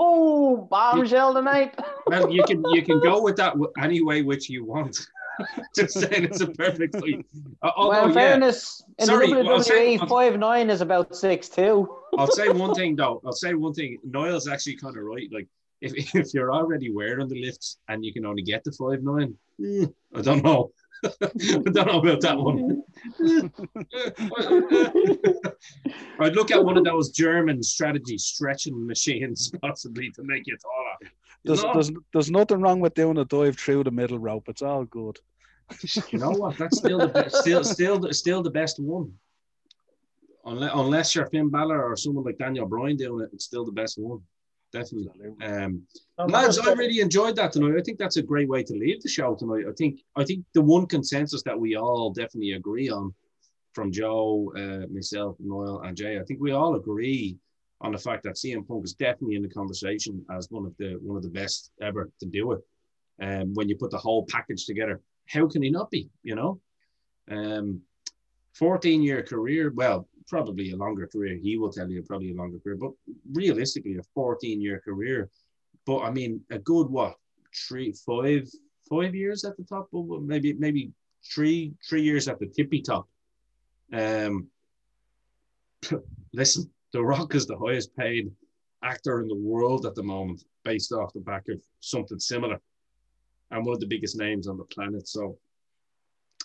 oh, bombshell tonight. <laughs> well, you can you can go with that any way which you want. <laughs> Just saying, it's a perfect lead. Uh, well, in yeah. fairness, in Sorry, well, say, five nine is about six two. I'll say one thing though. I'll say one thing. Niall's actually kind of right. Like if, if you're already wearing the lifts and you can only get to five nine, mm, I don't know. I don't know about that one. I'd look at one of those German strategy stretching machines <laughs> possibly to make you taller. There's, there's, there's nothing wrong with doing a dive through the middle rope. It's all good. <laughs> You know what? That's still the best, still still still the best one. Unless, unless you're Finn Balor or someone like Daniel Bryan doing it, it's still the best one definitely. Um, lads, I really enjoyed that tonight. I think that's a great way to leave the show tonight. I think I think the one consensus that we all definitely agree on, from Joe, uh, myself, Noel, and Jay, I think we all agree on the fact that CM Punk is definitely in the conversation as one of the one of the best ever to do it. Um, when you put the whole package together, how can he not be? You know, um, 14 year career. Well, probably a longer career. He will tell you probably a longer career, but realistically, a 14 year career. But I mean, a good what three, five, five years at the top, maybe maybe three, three years at the tippy top. Um, listen, The Rock is the highest paid actor in the world at the moment, based off the back of something similar, and one of the biggest names on the planet. So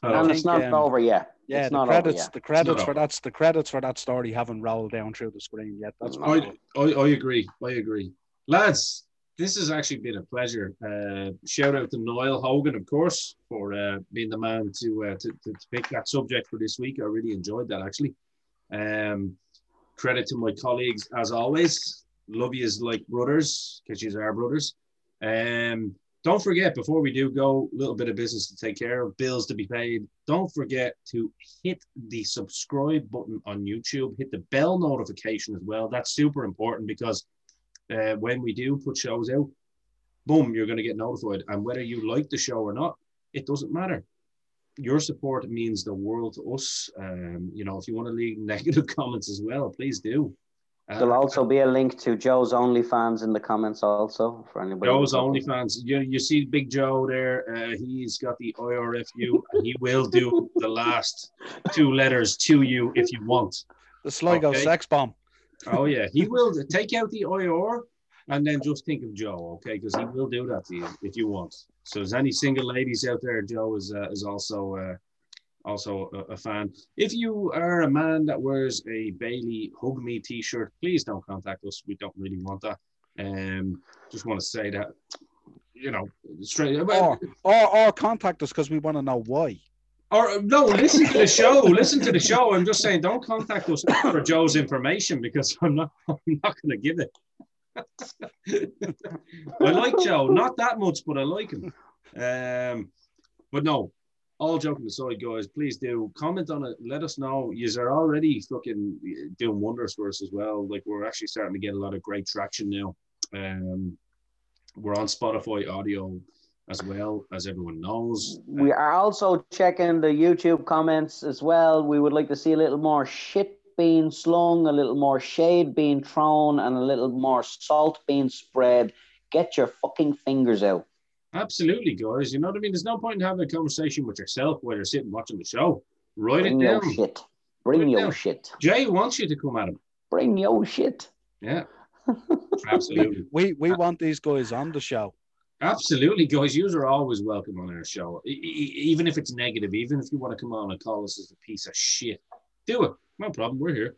and it's not um, over yet. Yeah, it's the credits, the credits for that's the credits for that story haven't rolled down through the screen yet. That's I, I, I agree. I agree, lads. This has actually been a pleasure. Uh, shout out to Noel Hogan, of course, for uh, being the man to, uh, to, to, to pick that subject for this week. I really enjoyed that actually. Um, credit to my colleagues as always. Love you as like brothers because you are brothers. Um, don't forget before we do go, a little bit of business to take care of, bills to be paid. Don't forget to hit the subscribe button on YouTube. Hit the bell notification as well. That's super important because uh, when we do put shows out, boom, you're going to get notified. And whether you like the show or not, it doesn't matter. Your support means the world to us. Um, you know, if you want to leave <laughs> negative comments as well, please do. Uh, There'll also be a link to Joe's OnlyFans in the comments, also for anybody. Joe's OnlyFans. You you see Big Joe there. Uh, he's got the IRFU. and he will do <laughs> the last two letters to you if you want. The Sligo okay? sex bomb. Oh yeah, he will take out the IR and then just think of Joe, okay? Because he will do that to you if you want. So, as any single ladies out there, Joe is uh, is also uh, also a, a, fan. If you are a man that wears a Bayley Hug Me T-shirt, please don't contact us. We don't really want that. Um, just want to say that, you know, straight. Or or, or contact us because we want to know why. Or no, listen to the show. listen to the show. I'm just saying, don't contact us for Joe's information because I'm not. <laughs> I'm not going to give it. <laughs> I like Joe, not that much, but I like him. Um, but no, all joking aside, guys, please do comment on it. Let us know. You are already fucking doing wonders for us as well. Like we're actually starting to get a lot of great traction now. Um, we're on Spotify audio as well, as everyone knows. We are also checking the YouTube comments as well. We would like to see a little more shit being slung, a little more shade being thrown, and a little more salt being spread. Get your fucking fingers out. Absolutely, guys. You know what I mean? There's no point in having a conversation with yourself while you're sitting watching the show. Write Bring it down. Your shit. Bring your down. shit. Jay wants you to come at him. Bring your shit. Yeah. <laughs> Absolutely. we we want these guys on the show. Absolutely, guys. You are always welcome on our show, even if it's negative. Even if you want to come on and call us as a piece of shit, do it. No problem. We're here.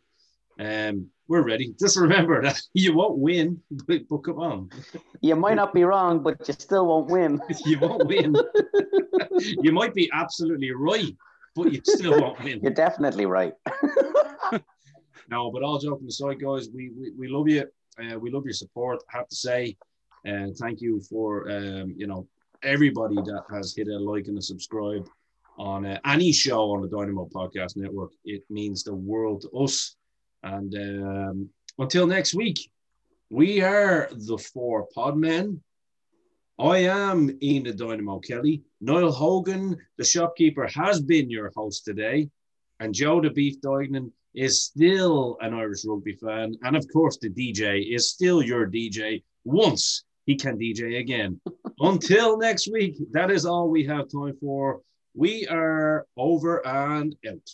Um, we're ready. <laughs> Just remember that <laughs> you won't win, <laughs> but, but come on. You might not be wrong, but you still won't win. you won't win. you might be absolutely right, but you still won't win. You're definitely right. no, but all joking aside, guys, we we, we love you. Uh, we love your support. I have to say, and thank you for um, you know everybody that has hit a like and a subscribe on uh, any show on the Dynamo Podcast Network. It means the world to us. And um, until next week, we are the four podmen. I am Ian the Dynamo Kelly. Niall Hogan, the shopkeeper, has been your host today. And Joe the Beef Duignan is still an Irish rugby fan. And of course, the DJ is still your DJ once he can DJ again. Until next week, that is all we have time for. We are over and out.